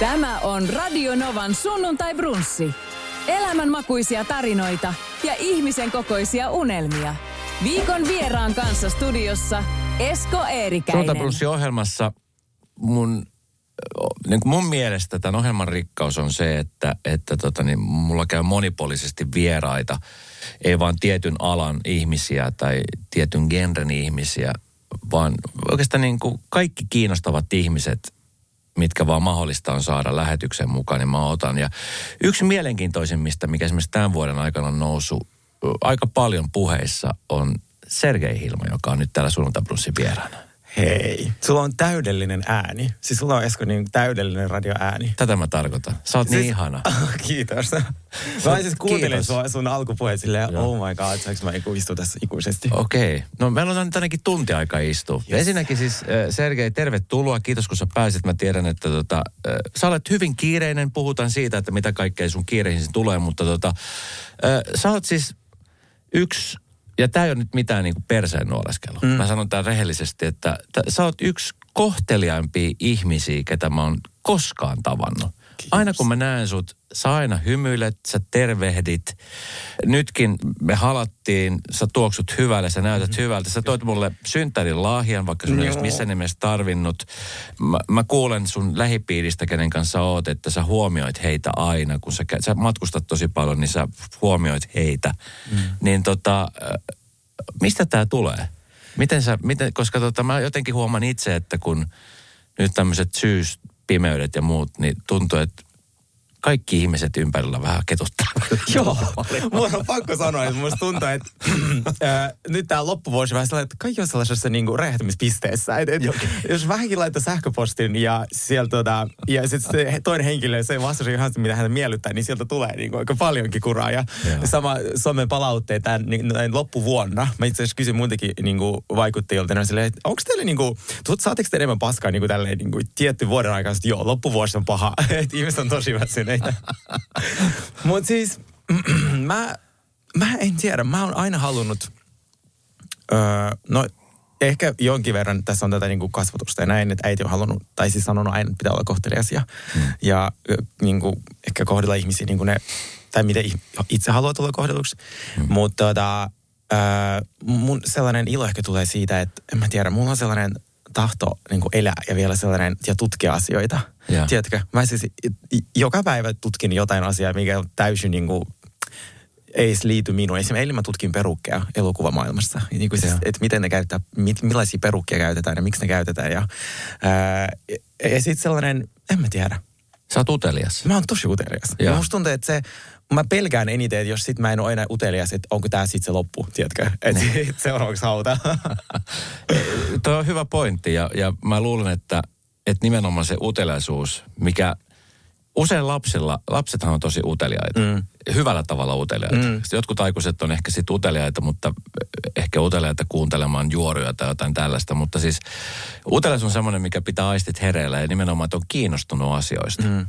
Tämä on Radio Novan sunnuntai brunssi. Elämänmakuisia tarinoita ja ihmisen kokoisia unelmia. Viikon vieraan kanssa studiossa Esko Eerikäinen. Sunnuntai-brunssi-ohjelmassa mun, niin mun mielestä tämän ohjelman rikkaus on se, että, että tota, niin mulla käy monipuolisesti vieraita. Ei vaan tietyn alan ihmisiä tai tietyn genren ihmisiä, vaan oikeastaan niin kuin kaikki kiinnostavat ihmiset, mitkä vaan mahdollista on saada lähetyksen mukaan, niin mä otan. Ja yksi mielenkiintoisimmista, mikä esimerkiksi tämän vuoden aikana on noussut aika paljon puheissa, on Sergei Hilma, joka on nyt täällä sunnuntai vieraana. Hei, sulla on täydellinen ääni. Siis sulla on Esko niin täydellinen radioääni. Tätä mä tarkoitan. Sä oot siis, niin ihana. Kiitos. Mä siis kuuntelin Kiitos. sua, sun alkupuheet silleen, Joo. oh my god, saanko mä istua tässä ikuisesti? Okei. Okay. No meillä on ainakin tunti aika istua. Yes. Yes. Ensinnäkin siis äh, Sergei, tervetuloa. Kiitos kun sä pääsit. Mä tiedän, että tota, äh, sä olet hyvin kiireinen. Puhutaan siitä, että mitä kaikkea sun kiireihin tulee. Mutta tota, äh, sä oot siis yksi, ja tää ei ole nyt mitään niinku perseen nuoleskelua. Mm. Mä sanon tämän rehellisesti, että t- sä oot yksi kohteliaimpia ihmisiä, ketä mä oon koskaan tavannut. Kiitos. Aina kun mä näen sut, sä aina hymyilet, sä tervehdit. Nytkin me halattiin, sä tuoksut hyvälle, sä näytät mm-hmm. hyvältä. Sä toit mulle synttärin lahjan, vaikka sun ei missään nimessä tarvinnut. Mä, mä kuulen sun lähipiiristä, kenen kanssa oot, että sä huomioit heitä aina. Kun sä, sä matkustat tosi paljon, niin sä huomioit heitä. Mm. Niin tota, äh, mistä tää tulee? Miten sä, miten, koska tota, mä jotenkin huomaan itse, että kun nyt tämmöiset syyspimeydet ja muut, niin tuntuu, että kaikki ihmiset ympärillä vähän ketuttaa. Joo, mun on pakko sanoa, että musta tuntuu, että ää, nyt tää loppuvuosi vähän sellainen, että kaikki on sellaisessa niinku räjähtämispisteessä. Et, et, jos vähänkin laittaa sähköpostin ja sieltä tota, ja sit se toinen henkilö, se ei vastasi ihan mitä häntä miellyttää, niin sieltä tulee niinku aika paljonkin kuraa. Ja Joo. sama somen palautteet tämän, niin, näin loppuvuonna. Mä itse asiassa kysyin muitakin niinku, vaikuttajilta, ne on silleen, että onko teille niinku, saatteko te enemmän paskaa niinku, tälleen, niinku, tietty vuoden aikana, että joo, loppuvuosi on paha, että ihmiset on tosi väsyneitä. Mutta siis mä, mä en tiedä, mä oon aina halunnut, öö, no ehkä jonkin verran tässä on tätä niinku kasvatusta ja näin, että äiti on halunnut, tai siis sanonut aina, että pitää olla kohtelias ja, mm. ja niinku, ehkä kohdella ihmisiä niin kuin ne, tai miten itse haluaa tulla kohdelluksi. Mm. Mutta tota, öö, mun sellainen ilo ehkä tulee siitä, että en mä tiedä, mulla on sellainen tahto niin kuin elää ja vielä sellainen, ja tutkia asioita. Joo. Tiedätkö, mä siis joka päivä tutkin jotain asiaa, mikä on täysin niin kuin, ei liity minuun. Esimerkiksi eilen mä tutkin perukkeja elokuvamaailmassa. Niin kuin siis, Joo. että miten ne käyttää, mit, millaisia perukkeja käytetään ja miksi ne käytetään. Ja, ää, ja, ja sitten sellainen, en mä tiedä. Sä oot utelias. Mä oon tosi utelias. Ja musta tuntuu, että se, mä pelkään eniten, että jos sit mä en ole enää utelias, että onko tää sit se loppu, tiedätkö? Että Niin. seuraavaksi hauta. Tuo on hyvä pointti ja, ja mä luulen, että, että nimenomaan se uteliaisuus, mikä usein lapsilla, lapsethan on tosi uteliaita. Mm. Hyvällä tavalla uteliaita. Mm. Sitten jotkut aikuiset on ehkä sit uteliaita, mutta ehkä uteliaita kuuntelemaan juoruja tai jotain tällaista. Mutta siis uteliaisuus on semmoinen, mikä pitää aistit hereillä ja nimenomaan, että on kiinnostunut asioista. Mm.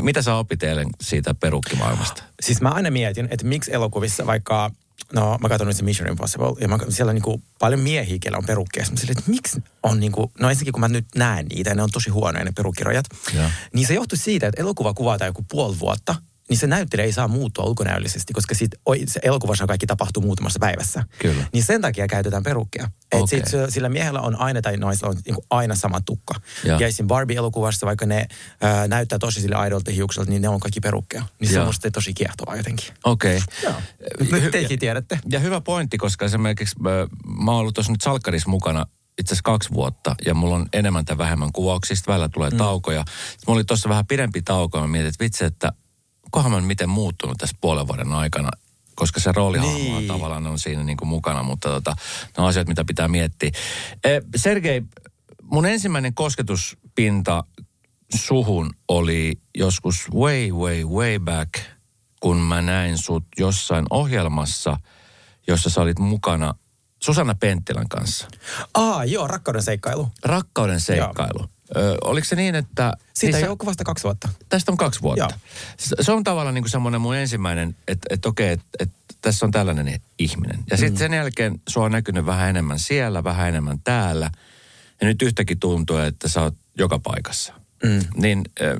Mitä sä opit eilen siitä perukkimaailmasta? siis mä aina mietin, että miksi elokuvissa vaikka, no mä katson nyt se Mission Impossible, ja mä, siellä on niinku paljon miehiä, kellä on perukkeja. Mä silleen, että miksi on niinku, no ensinnäkin kun mä nyt näen niitä, ja ne on tosi huonoja ne perukkirojat, Joo. niin se johtuu siitä, että elokuva kuvataan joku puoli vuotta, niin se näyttelijä ei saa muuttua ulkonäöllisesti, koska sit, oi, se elokuvassa kaikki tapahtuu muutamassa päivässä. Kyllä. Niin sen takia käytetään perukkeja. Et Okei. sit, se- sillä miehellä on aina tai naisella on niinku aina sama tukka. Ja esim. Barbie-elokuvassa, vaikka ne ää, näyttää tosi sille aidolta hiukselta, niin ne on kaikki perukkeja. Niin se Joo. on musta tosi kiehtovaa jotenkin. Okei. Nyt tekin tiedätte. Ja hyvä pointti, koska esimerkiksi mä, mä oon ollut tuossa nyt Salkkarissa mukana itse asiassa kaksi vuotta ja mulla on enemmän tai vähemmän kuvauksista, välillä tulee mm. taukoja. Sitten mulla oli tuossa vähän pidempi tauko ja mä mietin, että vitsi, että kohan mä miten muuttunut tässä puolen vuoden aikana, koska se roolihahmo niin. Tavallaan on siinä niin kuin mukana, mutta tota, ne on asiat, mitä pitää miettiä. Eh, Sergei, mun ensimmäinen kosketuspinta suhun oli joskus way, way, way back, kun mä näin sut jossain ohjelmassa, jossa sä olit mukana Susanna Penttilän kanssa. Aa, joo, rakkauden seikkailu. Rakkauden seikkailu. Ö, oliko se niin, että... Siitä niin ei ole vasta kaksi vuotta. Tästä on kaksi vuotta. Joo. Se- on tavallaan niin kuin semmoinen mun ensimmäinen, että, että okei, että, että tässä on tällainen ihminen. Ja sitten sen jälkeen sua on näkynyt vähän enemmän siellä, vähän enemmän täällä. Ja nyt yhtäkkiä tuntuu, että sä oot joka paikassa. Mm. Niin ö,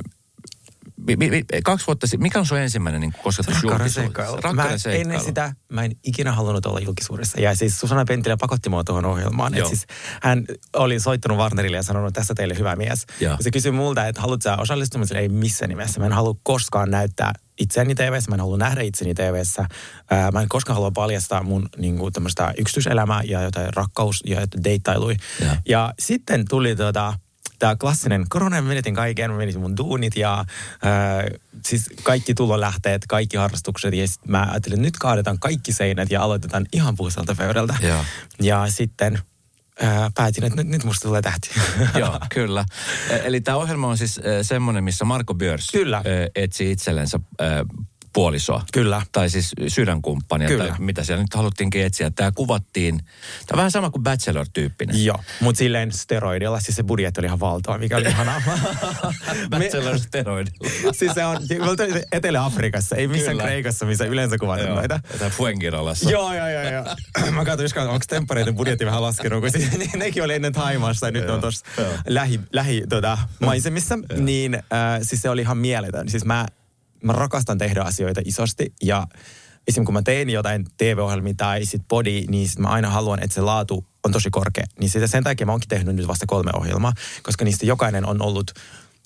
mi, mi, kaksi vuotta sitten, mikä on sun ensimmäinen niin kosketus seikkailu. Mä ennen sitä, mä en ikinä halunnut olla julkisuudessa. Ja siis Susanna Penttilä pakotti mua tuohon ohjelmaan. Et siis hän oli soittanut Warnerille ja sanonut, että tässä teille hyvä mies. Ja. se kysyi multa, että haluatko sä osallistua? Ei missään nimessä. Mä en halua koskaan näyttää itseäni tv mä en halua nähdä itseni tv Mä en koskaan halua paljastaa mun niin kuin, yksityiselämää ja jotain rakkaus- ja deittailui. Ja. ja sitten tuli tota, tämä klassinen korona, menetin kaiken, menetin mun duunit ja äh, siis kaikki tulonlähteet, kaikki harrastukset. Ja sit mä ajattelin, että nyt kaadetaan kaikki seinät ja aloitetaan ihan puusalta pöydältä. Ja, ja sitten ää, päätin, että nyt, nyt musta tulee tähti. Joo, kyllä. E, eli tämä ohjelma on siis semmoinen, missä Marko Björs kyllä. etsii itsellensä puolisoa. Kyllä. Tai siis sydänkumppania, Kyllä. tai mitä siellä nyt haluttiinkin etsiä. Tämä kuvattiin, tämä on vähän sama kuin Bachelor-tyyppinen. Joo, mutta silleen steroidilla, siis se budjetti oli ihan valtava, mikä oli ihanaa. Bachelor steroidilla. siis se on, Etelä-Afrikassa, ei missään Kyllä. Kreikassa, missä yleensä kuvataan noita. Tämä Fuengirolassa. joo, joo, joo, joo. Mä katsoin, onko tempereiden budjetti vähän laskenut, kun siis, nekin oli ennen Taimassa ja nyt on tuossa lähi, lähi tota, maisemissa. niin äh, siis se oli ihan mieletön. Siis mä mä rakastan tehdä asioita isosti ja esim. kun mä teen jotain TV-ohjelmia tai sit body, niin sit mä aina haluan, että se laatu on tosi korkea. Niin sitä sen takia mä oonkin tehnyt nyt vasta kolme ohjelmaa, koska niistä jokainen on ollut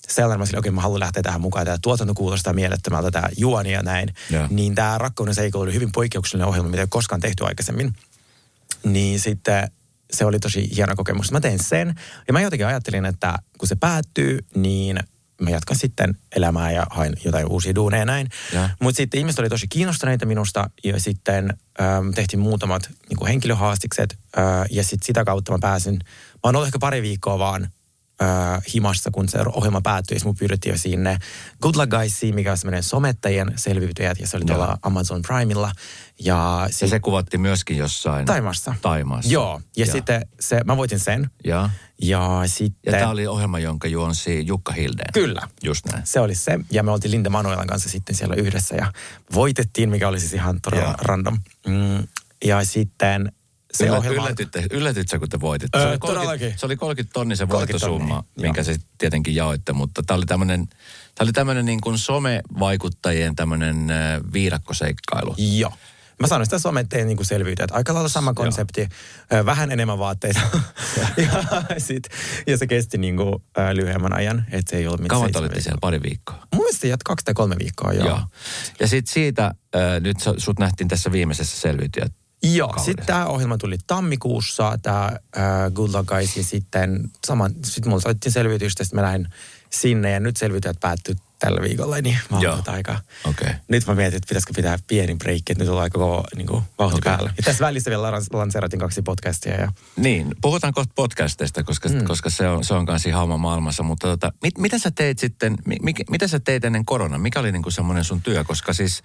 sellainen, mä okei, okay, mä haluan lähteä tähän mukaan, tämä tuotanto kuulostaa mielettömältä, tämä juoni ja näin. Ja. Niin tämä Rakkauden seikkailu oli hyvin poikkeuksellinen ohjelma, mitä ei koskaan tehty aikaisemmin. Niin sitten se oli tosi hieno kokemus. Mä tein sen ja mä jotenkin ajattelin, että kun se päättyy, niin mä jatkan sitten elämää ja hain jotain uusia duuneja näin. Mutta sitten ihmiset oli tosi kiinnostuneita minusta ja sitten ähm, tehtiin muutamat niin henkilöhaastikset äh, ja sitten sitä kautta mä pääsin, mä oon ollut ehkä pari viikkoa vaan äh, himassa, kun se ohjelma päättyi. Mun pyydettiin jo sinne Good Luck Guysiin, mikä on semmoinen somettajien selviytyjät, ja se oli tuolla Amazon Primella. Ja, sit... ja se kuvatti myöskin jossain... Taimassa. Taimassa. Joo, ja, ja. sitten se, mä voitin sen. Ja. Ja sitten... Ja tämä oli ohjelma, jonka juonsi Jukka Hildeen. Kyllä. Just näin. Se oli se. Ja me oltiin Linda Manuelan kanssa sitten siellä yhdessä ja voitettiin, mikä oli siis ihan todella ja. random. Mm, ja sitten se Yllät, ohjelma... Yllätytte, yllätytte, kun te voititte. Se, öö, oli 30, se oli 30 tonni se voittosumma, minkä se tietenkin jaoitte, mutta tämä oli tämmöinen Tämä oli tämmöinen niin kuin somevaikuttajien tämmöinen viirakkoseikkailu. Joo. Mä sanoin sitä sometteen niin selvyyttä, että aika lailla sama konsepti, Joo. vähän enemmän vaatteita. ja, sit, ja se kesti niin kuin, äh, lyhyemmän ajan, että se ei ollut mitään. Kauan olitte siellä? Pari viikkoa? Mun mielestä jat kaksi tai kolme viikkoa, joo. joo. Ja sitten siitä, äh, nyt sut nähtiin tässä viimeisessä selviytyjät Joo, sitten tämä ohjelma tuli tammikuussa, tämä äh, Good Luck Guys, ja sitten saman, sitten mulla soittiin selviytystä, sitten mä lähdin sinne, ja nyt selviytyjät päättyi tällä viikolla, niin mä oon aika. Okay. Nyt mä mietin, että pitäisikö pitää pieni break, että nyt ollaan koko niin kuin, vauhti okay. päällä. Ja tässä välissä vielä lanseeratin kaksi podcastia. Ja... Niin, puhutaan kohta podcasteista, koska, mm. koska se on, se on kanssa ihan maailmassa. Mutta tota, mit, mitä sä teit sitten, mi, mitä sä teit ennen korona? Mikä oli niin kuin semmoinen sun työ? Koska siis...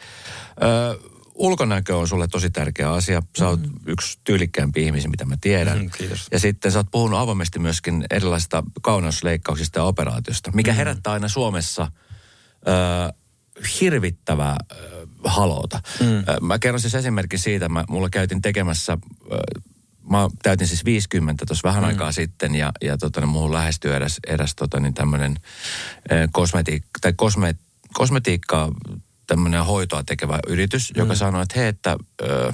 Öö, ulkonäkö on sulle tosi tärkeä asia. Sä oot mm-hmm. yksi tyylikkäämpi ihmisiä, mitä mä tiedän. Mm, kiitos. Ja sitten sä oot puhunut avoimesti myöskin erilaisista kauneusleikkauksista ja operaatiosta, mikä mm. herättää aina Suomessa ö, hirvittävää ö, haloota. Mm. Mä kerron siis esimerkki siitä, mä, mulla käytin tekemässä... Ö, mä täytin siis 50 tuossa vähän mm. aikaa sitten ja, ja tota, niin muuhun lähestyi eräs, eräs tota, niin tämmöinen kosmetiikka, tai kosme, kosmetiikkaa tämmöinen hoitoa tekevä yritys, joka mm. sanoi, että hei, että... Ö,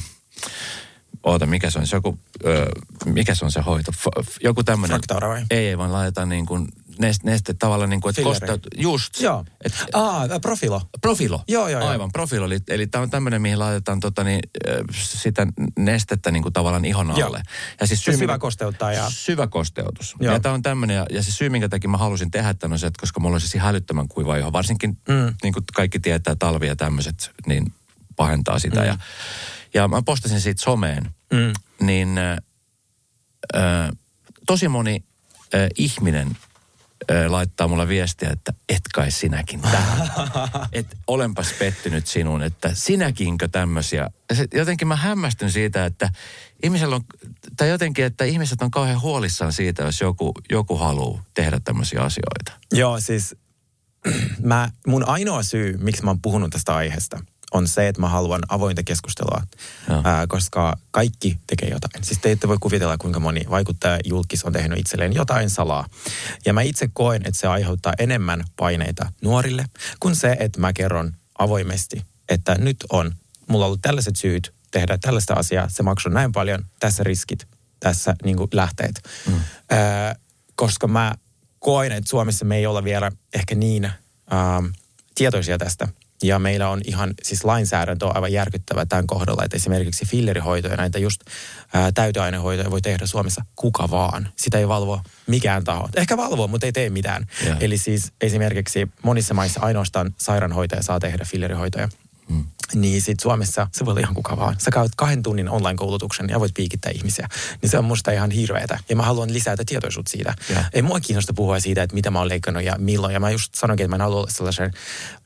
oota, mikä se on se joku, ö, mikä se on se hoito? F, joku tämmöinen... Ei, ei, vaan laitetaan niin kuin neste, neste tavallaan niin kuin, että kosteut, just. Joo. Et, ah, profilo. Profilo. Joo, joo, Aivan, joo. profilo. Eli, eli tämä on tämmöinen, mihin laitetaan tota, niin, sitä nestettä niin kuin tavallaan ihon alle. Joo. Ja siis syy, syvä kosteuttaa. Ja... Syvä kosteutus. Joo. Ja tämä on tämmöinen, ja, ja se syy, minkä takia mä halusin tehdä tämän on se, että koska mulla on siis hälyttömän kuiva iho, varsinkin mm. niin kuin kaikki tietää talvi ja tämmöiset, niin pahentaa sitä. Mm. Ja, ja mä postasin siitä someen, mm. niin äh, tosi moni äh, ihminen laittaa mulle viestiä, että et kai sinäkin tähän. että olenpas pettynyt sinun, että sinäkinkö tämmöisiä. Jotenkin mä hämmästyn siitä, että ihmisellä on, tai jotenkin, että ihmiset on kauhean huolissaan siitä, jos joku, joku haluaa tehdä tämmöisiä asioita. Joo, siis mä, mun ainoa syy, miksi mä oon puhunut tästä aiheesta, on se, että mä haluan avointa keskustelua, ää, koska kaikki tekee jotain. Siis te ette voi kuvitella, kuinka moni vaikuttaja julkis on tehnyt itselleen jotain salaa. Ja mä itse koen, että se aiheuttaa enemmän paineita nuorille, kuin se, että mä kerron avoimesti, että nyt on, mulla on ollut tällaiset syyt tehdä tällaista asiaa, se maksaa näin paljon, tässä riskit, tässä niin kuin lähteet. Mm. Ää, koska mä koen, että Suomessa me ei olla vielä ehkä niin ähm, tietoisia tästä. Ja meillä on ihan, siis lainsäädäntö on aivan järkyttävä tämän kohdalla, että esimerkiksi fillerihoitoja, näitä just ää, täyteainehoitoja voi tehdä Suomessa kuka vaan. Sitä ei valvo mikään taho. Ehkä valvoo, mutta ei tee mitään. Joo. Eli siis esimerkiksi monissa maissa ainoastaan sairaanhoitaja saa tehdä fillerihoitoja. Mm. Niin sit Suomessa se voi olla ihan kuka vaan. Sä käyt kahden tunnin online-koulutuksen ja voit piikittää ihmisiä. Niin se on musta ihan hirveetä. Ja mä haluan lisätä tietoisuutta siitä. Ja. Ei mua kiinnosta puhua siitä, että mitä mä oon leikannut ja milloin. Ja mä just sanoinkin, että mä en halua olla sellaisen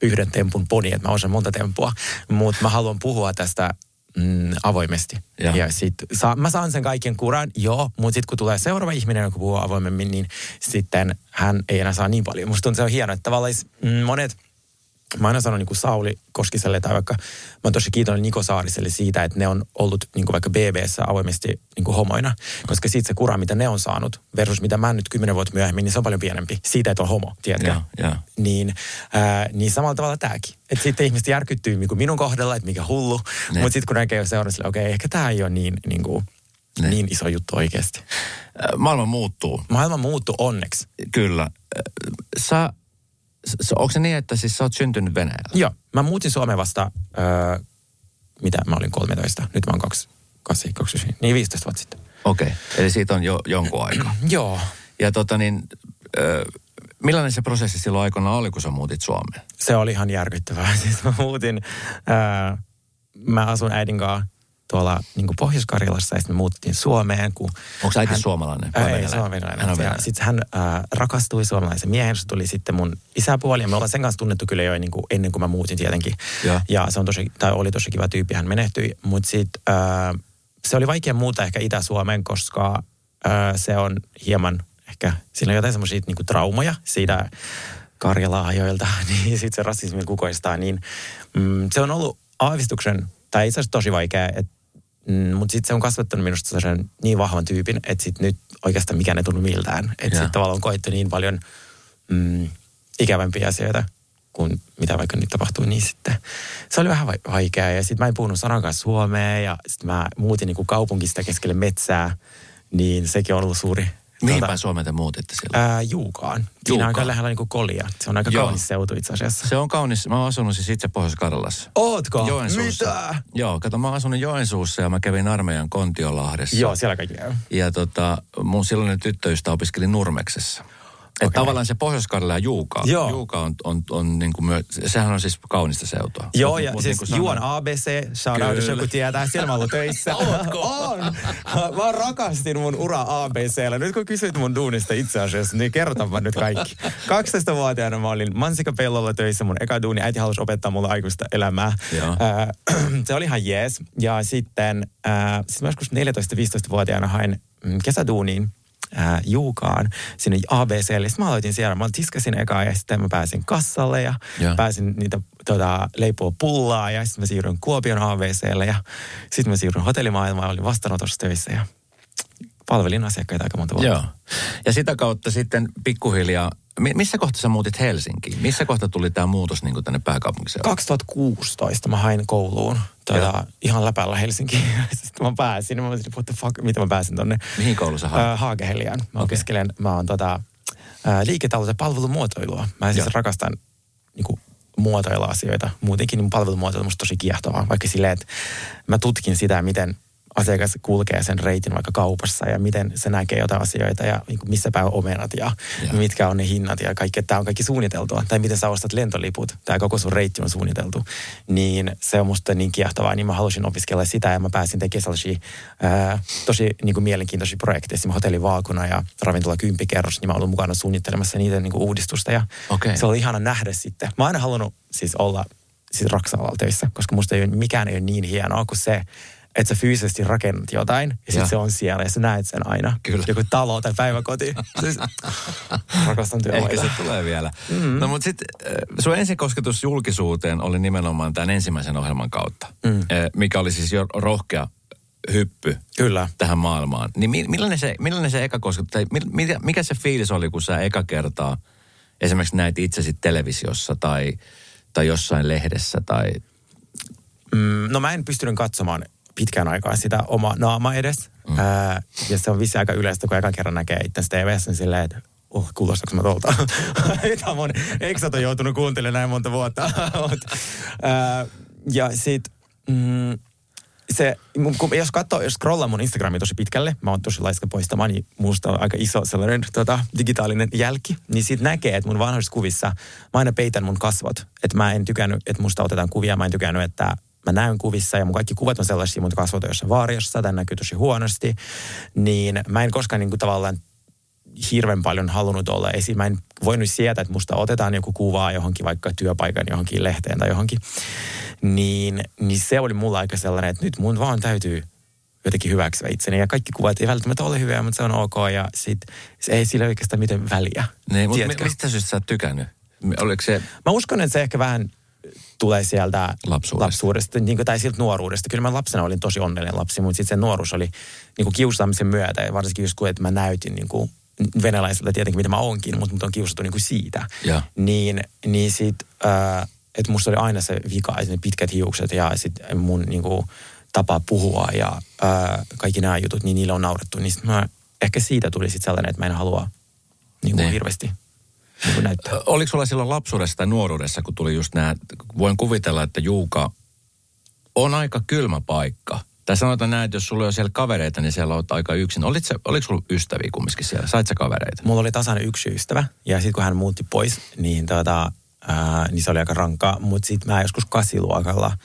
yhden tempun poni, että mä osaan monta temppua. Mutta mä haluan puhua tästä mm, avoimesti. Ja. Ja sit saa, mä saan sen kaiken kuran, joo, mutta sitten kun tulee seuraava ihminen, joka puhuu avoimemmin, niin sitten hän ei enää saa niin paljon. Musta tuntuu, se on hienoa, että tavallaan mm, monet Mä aina sanon niin kuin Sauli Koskiselle tai vaikka, mä oon tosi kiitollinen Niko Saariselle siitä, että ne on ollut niin kuin vaikka BBssä avoimesti niin kuin homoina, koska siitä se kura, mitä ne on saanut, versus mitä mä nyt kymmenen vuotta myöhemmin, niin se on paljon pienempi. Siitä, että on homo, tiedätkö? Joo, joo. Niin, ää, niin samalla tavalla tämäkin. Että sitten ihmiset järkyttyy niin kuin minun kohdalla, että mikä hullu, Ne. mutta sitten kun näkee seuraan sille, okei, okay, ehkä tämä ei ole niin, niin, kuin, Ne. niin iso juttu oikeasti. Maailma muuttuu, Maailma muuttui onneksi. kyllä. Sä, onko se niin, että siis sä oot syntynyt Venäjällä? Joo, mä muutin Suomeen vasta, öö, mitä mä olin 13, nyt mä oon 2, 8, 29, niin 15 vuotta sitten. Okei, okay. eli siitä on jo jonkun aikaa. Joo, Ja tota niin, ö, millainen se prosessi silloin aikana oli, kun sä muutit Suomeen? se oli ihan järkyttävää. Siis mä muutin, öö, mä asun äidin kanssa tuolla niin Pohjois-Karjalassa ja sitten me muuttiin Suomeen. Kun Onko äiti suomalainen vai Ää, Ei, venäläinen? se on venäläinen. Hän on. Sitten hän äh, rakastui suomalaisen miehen, se tuli sitten mun isäpuoli ja me ollaan sen kanssa tunnettu kyllä jo niin kuin ennen kuin mä muutin tietenkin. Ja. ja se on tosi, tai oli tosi kiva tyyppi, hän menehtyi, mutta sitten äh, se oli vaikea muuta ehkä Itä-Suomeen, koska äh, se on hieman ehkä, sillä on jotain semmoisia niin traumaja siitä Karjala-ajoilta, niin sitten se rasismi kukoistaa, niin mm, se on ollut aavistuksen, tai itse asiassa tosi vaikea, että Mm, mutta sitten se on kasvattanut minusta sellaisen niin vahvan tyypin, että sitten nyt oikeastaan mikään ei tunnu miltään. Että sitten tavallaan on koettu niin paljon mm, ikävämpiä asioita kuin mitä vaikka nyt tapahtuu, niin sitten se oli vähän vai- vaikeaa. Ja sitten mä en puhunut sanankaan suomea ja sitten mä muutin niinku kaupunkista keskelle metsää, niin sekin on ollut suuri. Mihin päin Suomeen te muutitte silloin? ää, Juukaan. Siinä Juukaan. on aika lähellä niinku kolia. Se on aika Joo. kaunis seutu itse asiassa. Se on kaunis. Mä oon asunut siis itse Pohjois-Karjalassa. Ootko? Joensuussa. Mitä? Joo, kato mä oon asunut Joensuussa ja mä kävin armeijan Kontiolahdessa. Joo, siellä kaikki käy. Ja tota, mun silloinen tyttöystä opiskeli Nurmeksessa. Että Okei. tavallaan se pohjois ja Juuka, Joo. Juuka on, on, on niin kuin myö, sehän on siis kaunista seutua. Joo, Mut- ja mut siis niin Juon ABC, shout out, jos joku tietää, siellä mä ollut töissä. on! Mä rakastin mun ura ABCllä. Nyt kun kysyt mun duunista itse asiassa, niin kerrotanpa nyt kaikki. 12-vuotiaana mä olin mansikapellolla töissä, mun eka duuni. Äiti halusi opettaa mulle aikuista elämää. Joo. Ää, se oli ihan jees. Ja sitten, ää, sitten mä joskus 14-15-vuotiaana hain mm, kesäduuniin ää, Juukaan sinne ABClle. Sitten mä aloitin siellä. Mä tiskasin ekaa ja sitten mä pääsin kassalle ja Joo. pääsin niitä tota, leipoa pullaa ja sitten mä siirryin Kuopion ABClle ja sitten mä siirryin hotellimaailmaan. Olin vastaanotossa töissä ja palvelin asiakkaita aika monta vuotta. Joo. Ja sitä kautta sitten pikkuhiljaa, mi- missä kohtaa sä muutit Helsinkiin? Missä kohtaa tuli tämä muutos niin kuin tänne pääkaupunkiseudulle? 2016 mä hain kouluun tota, ihan läpällä Helsinkiin. Sitten mä pääsin, mä olin, what the fuck, mitä mä pääsin tonne. Mihin kouluun sä hait? Äh, Haageheliaan. Mä Okei. opiskelen, mä oon tota, äh, liiketalous- ja palvelumuotoilua. Mä siis Joo. rakastan niinku, muotoilla asioita. Muutenkin niin palvelumuotoilu on tosi kiehtovaa. Vaikka silleen, että mä tutkin sitä, miten asiakas kulkee sen reitin vaikka kaupassa ja miten se näkee jotain asioita ja niin kuin missä päin on omenat ja, Joo. mitkä on ne hinnat ja kaikki, tämä on kaikki suunniteltua. Tai miten sä ostat lentoliput, tämä koko sun reitti on suunniteltu. Niin se on musta niin kiehtovaa, niin mä halusin opiskella sitä ja mä pääsin tekemään sellaisia ää, tosi niin kuin mielenkiintoisia projekteja. Esimerkiksi hotelli Vaakuna ja ravintola Kymppikerros, niin mä olin mukana suunnittelemassa niiden niin kuin uudistusta ja Okei. se oli ihana nähdä sitten. Mä oon aina halunnut siis olla siis raksa töissä, koska musta ei ole, mikään ei ole niin hienoa kuin se, että sä fyysisesti rakennat jotain, ja sitten se on siellä, ja sä näet sen aina. Kyllä. Joku talo tai päiväkoti. siis, rakastan Ehkä työmaita. se tulee vielä. Mm. No mutta sitten sun ensin kosketus julkisuuteen oli nimenomaan tämän ensimmäisen ohjelman kautta, mm. mikä oli siis jo rohkea hyppy Kyllä. tähän maailmaan. Niin mi- millainen se, millainen se eka kosketus, tai mi- mikä, mikä se fiilis oli, kun sä eka kertaa esimerkiksi näit itsesi televisiossa tai, tai jossain lehdessä tai... Mm, no mä en pystynyt katsomaan pitkään aikaa sitä omaa naamaa edes. Mm. Ää, ja se on vissi aika yleistä, kun ekan kerran näkee itsensä TVssä, niin silleen, että oh, kuulostaako mä tuolta? Tämä on, eksat on joutunut kuuntelemaan näin monta vuotta. Mut, ää, ja sit, mm, se, mun- kun, jos katsoo, jos scrollaa mun Instagramia tosi pitkälle, mä oon tosi laiska poistamaan, niin musta on aika iso sellainen tota, digitaalinen jälki, niin siitä näkee, että mun vanhoissa kuvissa mä aina peitän mun kasvot. Että mä en tykännyt, että musta otetaan kuvia, mä en tykännyt, että mä näyn kuvissa ja mun kaikki kuvat on sellaisia, mun kasvot on jossain vaariossa, tämä näkyy tosi huonosti, niin mä en koskaan niin kuin tavallaan hirveän paljon halunnut olla esiin. Mä en voinut sietää, että musta otetaan joku kuvaa johonkin vaikka työpaikan johonkin lehteen tai johonkin. Niin, niin se oli mulla aika sellainen, että nyt mun vaan täytyy jotenkin hyväksyä itseni. Ja kaikki kuvat ei välttämättä ole hyviä, mutta se on ok. Ja sit se ei sillä oikeastaan mitään väliä. Niin, mutta mistä syystä sä et tykännyt? Oliko se... Mä uskon, että se ehkä vähän tulee sieltä Lapsuudesta. lapsuudesta niin kuin, tai siltä nuoruudesta. Kyllä mä lapsena olin tosi onnellinen lapsi, mutta sitten se nuoruus oli niin kuin kiusaamisen myötä. Ja varsinkin just kun, että mä näytin niin kuin venäläiseltä tietenkin, mitä mä oonkin, mutta mut on kiusattu niin kuin siitä. Ja. Niin, niin sit, äh, että musta oli aina se vika, ja ne pitkät hiukset ja sitten mun niin kuin, tapa puhua ja äh, kaikki nämä jutut, niin niille on naurettu. Niin sit mä, ehkä siitä tuli sitten sellainen, että mä en halua niin kuin Niin. hirveästi niin näyttää. Oliko sulla silloin lapsuudessa tai nuoruudessa, kun tuli just nämä, voin kuvitella, että Juuka on aika kylmä paikka. Tai sanotaan näin, että jos sulla on siellä kavereita, niin siellä olet aika yksin. Olit se, oliko sulla ystäviä kumminkin siellä? Sait sä kavereita? Mulla oli tasan yksi ystävä ja sitten kun hän muutti pois, niin, tota, ää, niin se oli aika rankkaa. Mutta sitten mä joskus kasiluokalla,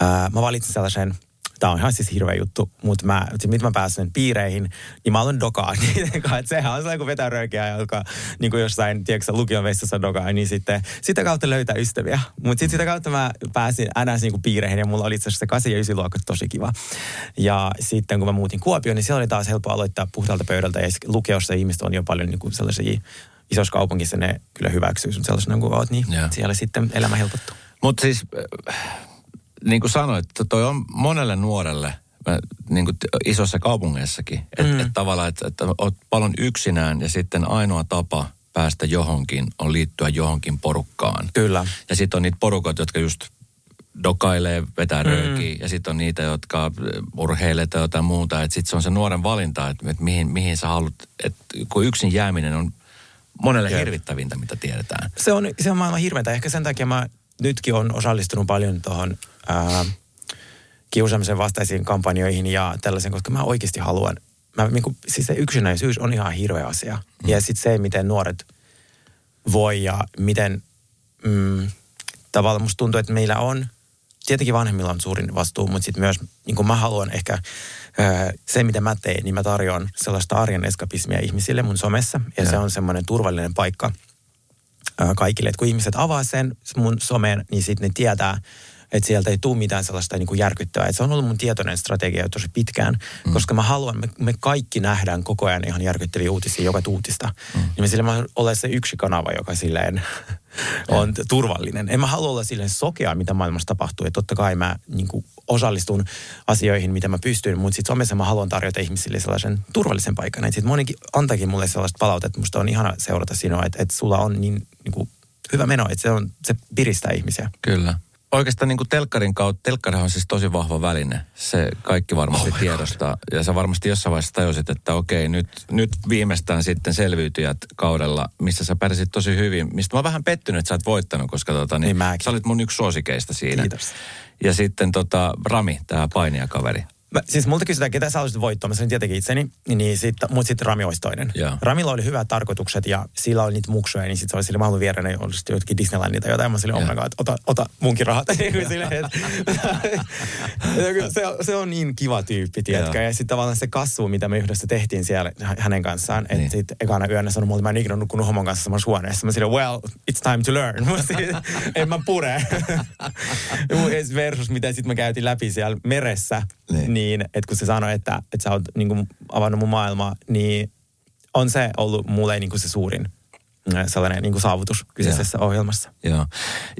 ää, mä valitsin sellaisen, tämä on ihan siis hirveä juttu, mutta mä, sit mitä mä pääsen piireihin, niin mä aloin dokaa niiden kanssa. Et sehän on sellainen kuin vetää röökiä, joka niin kuin jossain, tiedätkö, lukion vessassa dokaa, niin sitten sitä kautta löytää ystäviä. Mutta sitten sitä kautta mä pääsin ns. Niin kuin piireihin ja mulla oli itse asiassa se 8 ja 9 luokka tosi kiva. Ja sitten kun mä muutin Kuopioon, niin siellä oli taas helppo aloittaa puhtaalta pöydältä ja lukiossa ihmiset on jo paljon niin kuin sellaisia isossa kaupungissa ne kyllä hyväksyy sun sellaisena kuin oot, niin Joo. siellä sitten elämä helpottuu. Mutta siis, äh, niin kuin sanoit, to- toi on monelle nuorelle, mä- niin kuin isossa kaupungeissakin, että Mm. et tavallaan, että et oot paljon yksinään ja sitten ainoa tapa päästä johonkin on liittyä johonkin porukkaan. Kyllä. Ja sitten on niitä porukat, jotka just dokailee, vetää Mm. röökiä. Ja sitten on niitä, jotka äh, urheilee tai jotain muuta. Että sitten se on se nuoren valinta, että, että mihin, mihin sä haluat. Että kun yksin jääminen on monelle Jep. hirvittävintä, mitä tiedetään. Se on, se on maailman hirveäntä. Ehkä sen takia mä nytkin on osallistunut paljon tuohon kiusaamisen vastaisiin kampanjoihin ja tällaisen, koska mä oikeasti haluan. Mä, niin kuin, siis se yksinäisyys on ihan hirveä asia. Mm. Ja sitten se, miten nuoret voi ja miten mm, tavallaan musta tuntuu, että meillä on, tietenkin vanhemmilla on suurin vastuu, mutta sitten myös niin kuin mä haluan ehkä se, mitä mä teen, niin mä tarjoan sellaista arjen eskapismia ihmisille mun somessa. Ja, Joo. se on semmoinen turvallinen paikka kaikille. Et kun ihmiset avaa sen mun someen, niin sitten ne tietää, että sieltä ei tule mitään sellaista niin kuin järkyttävää. Et se on ollut mun tietoinen strategia jo tosi pitkään, mm. koska mä haluan, me, me kaikki nähdään koko ajan ihan järkyttäviä uutisia joka tuutista. Mm. Niin mä sille mä olla se yksi kanava, joka silleen on t- turvallinen. En mä halua olla silleen sokea, mitä maailmassa tapahtuu. Ja totta kai mä niin kuin, osallistun asioihin, mitä mä pystyn, mutta sitten somessa mä haluan tarjota ihmisille sellaisen turvallisen paikan. Sitten monikin antaakin mulle sellaista palautetta, että musta on ihana seurata sinua, että, että sulla on niin, niin kuin, hyvä meno, että se, on, se piristää ihmisiä. Kyllä. Oikeastaan niin kuin telkkarin kautta, telkkarihan on siis tosi vahva väline. Se kaikki varmasti oh tiedostaa. Ja sä varmasti jossain vaiheessa tajusit, että okei, nyt, nyt viimeistään sitten selviytyjät kaudella, missä sä pärjäsit tosi hyvin. Mistä mä oon vähän pettynyt, että sä oot voittanut, koska tota, niin, Niin mäkin. sä olit mun yksi suosikeista siinä. Kiitos. Ja sitten tota, Rami, tämä painijakaveri. Mä, siis multa kysytään, ketä sä haluaisit voittaa. Mä sanoin tietenkin itseni, niin sit, mutta sitten Rami olisi toinen. Joo. Ramilla oli hyvät tarkoitukset ja sillä oli niitä muksuja, niin sitten se oli sille, mä haluan viedä ne olisi jotkin Disneylandit tai jotain. Mä oh my Joo. god, ota, ota munkin rahat. Niin silleen, että- se, on- se on niin kiva tyyppi, tiedätkö? Joo. Ja sitten tavallaan se kasvu, mitä me yhdessä tehtiin siellä hä- hänen kanssaan. Että Niin. niin. sitten ekana yönä sanoi mulle, että mä en ikinä nukkunut homon kanssa samassa huoneessa. Mä silleen, well, it's time to learn. Mä silleen, en mä pure. Versus mitä sitten me käytiin läpi siellä meressä niin, Niin. että kun se sanoi, että, että sä oot niin kuin, avannut mun maailmaa, niin on se ollut mulle niin kuin se suurin äh, sellainen niin kuin saavutus kyseisessä ohjelmassa. Joo.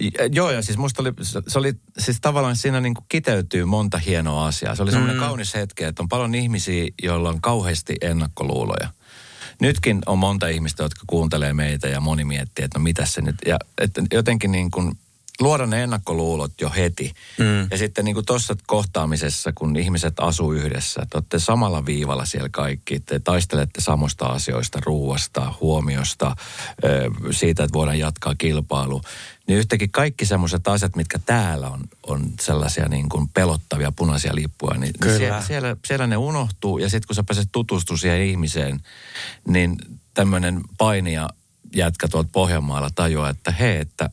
J- Joo, ja siis musta oli, se oli, siis tavallaan siinä niin kuin kiteytyy monta hienoa asiaa. Se oli semmoinen mm. kaunis hetki, että on paljon ihmisiä, joilla on kauheasti ennakkoluuloja. Nytkin on monta ihmistä, jotka kuuntelee meitä ja moni miettii, että no mitä se nyt, ja että jotenkin niin kuin luoda ne ennakkoluulot jo heti. Mm. Ja sitten niin kuin tuossa kohtaamisessa, kun ihmiset asuu yhdessä, että olette samalla viivalla siellä kaikki, te taistelette samoista asioista, ruuasta, huomiosta, siitä, että voidaan jatkaa kilpailu. Niin yhtäkkiä kaikki semmoiset asiat, mitkä täällä on, on sellaisia niin kuin pelottavia punaisia lippuja, niin Kyllä. siellä, siellä, siellä ne unohtuu. Ja sitten kun sä pääset tutustumaan siihen ihmiseen, niin tämmöinen painija jätkä tuolta Pohjanmaalla tajuaa, että hei, että,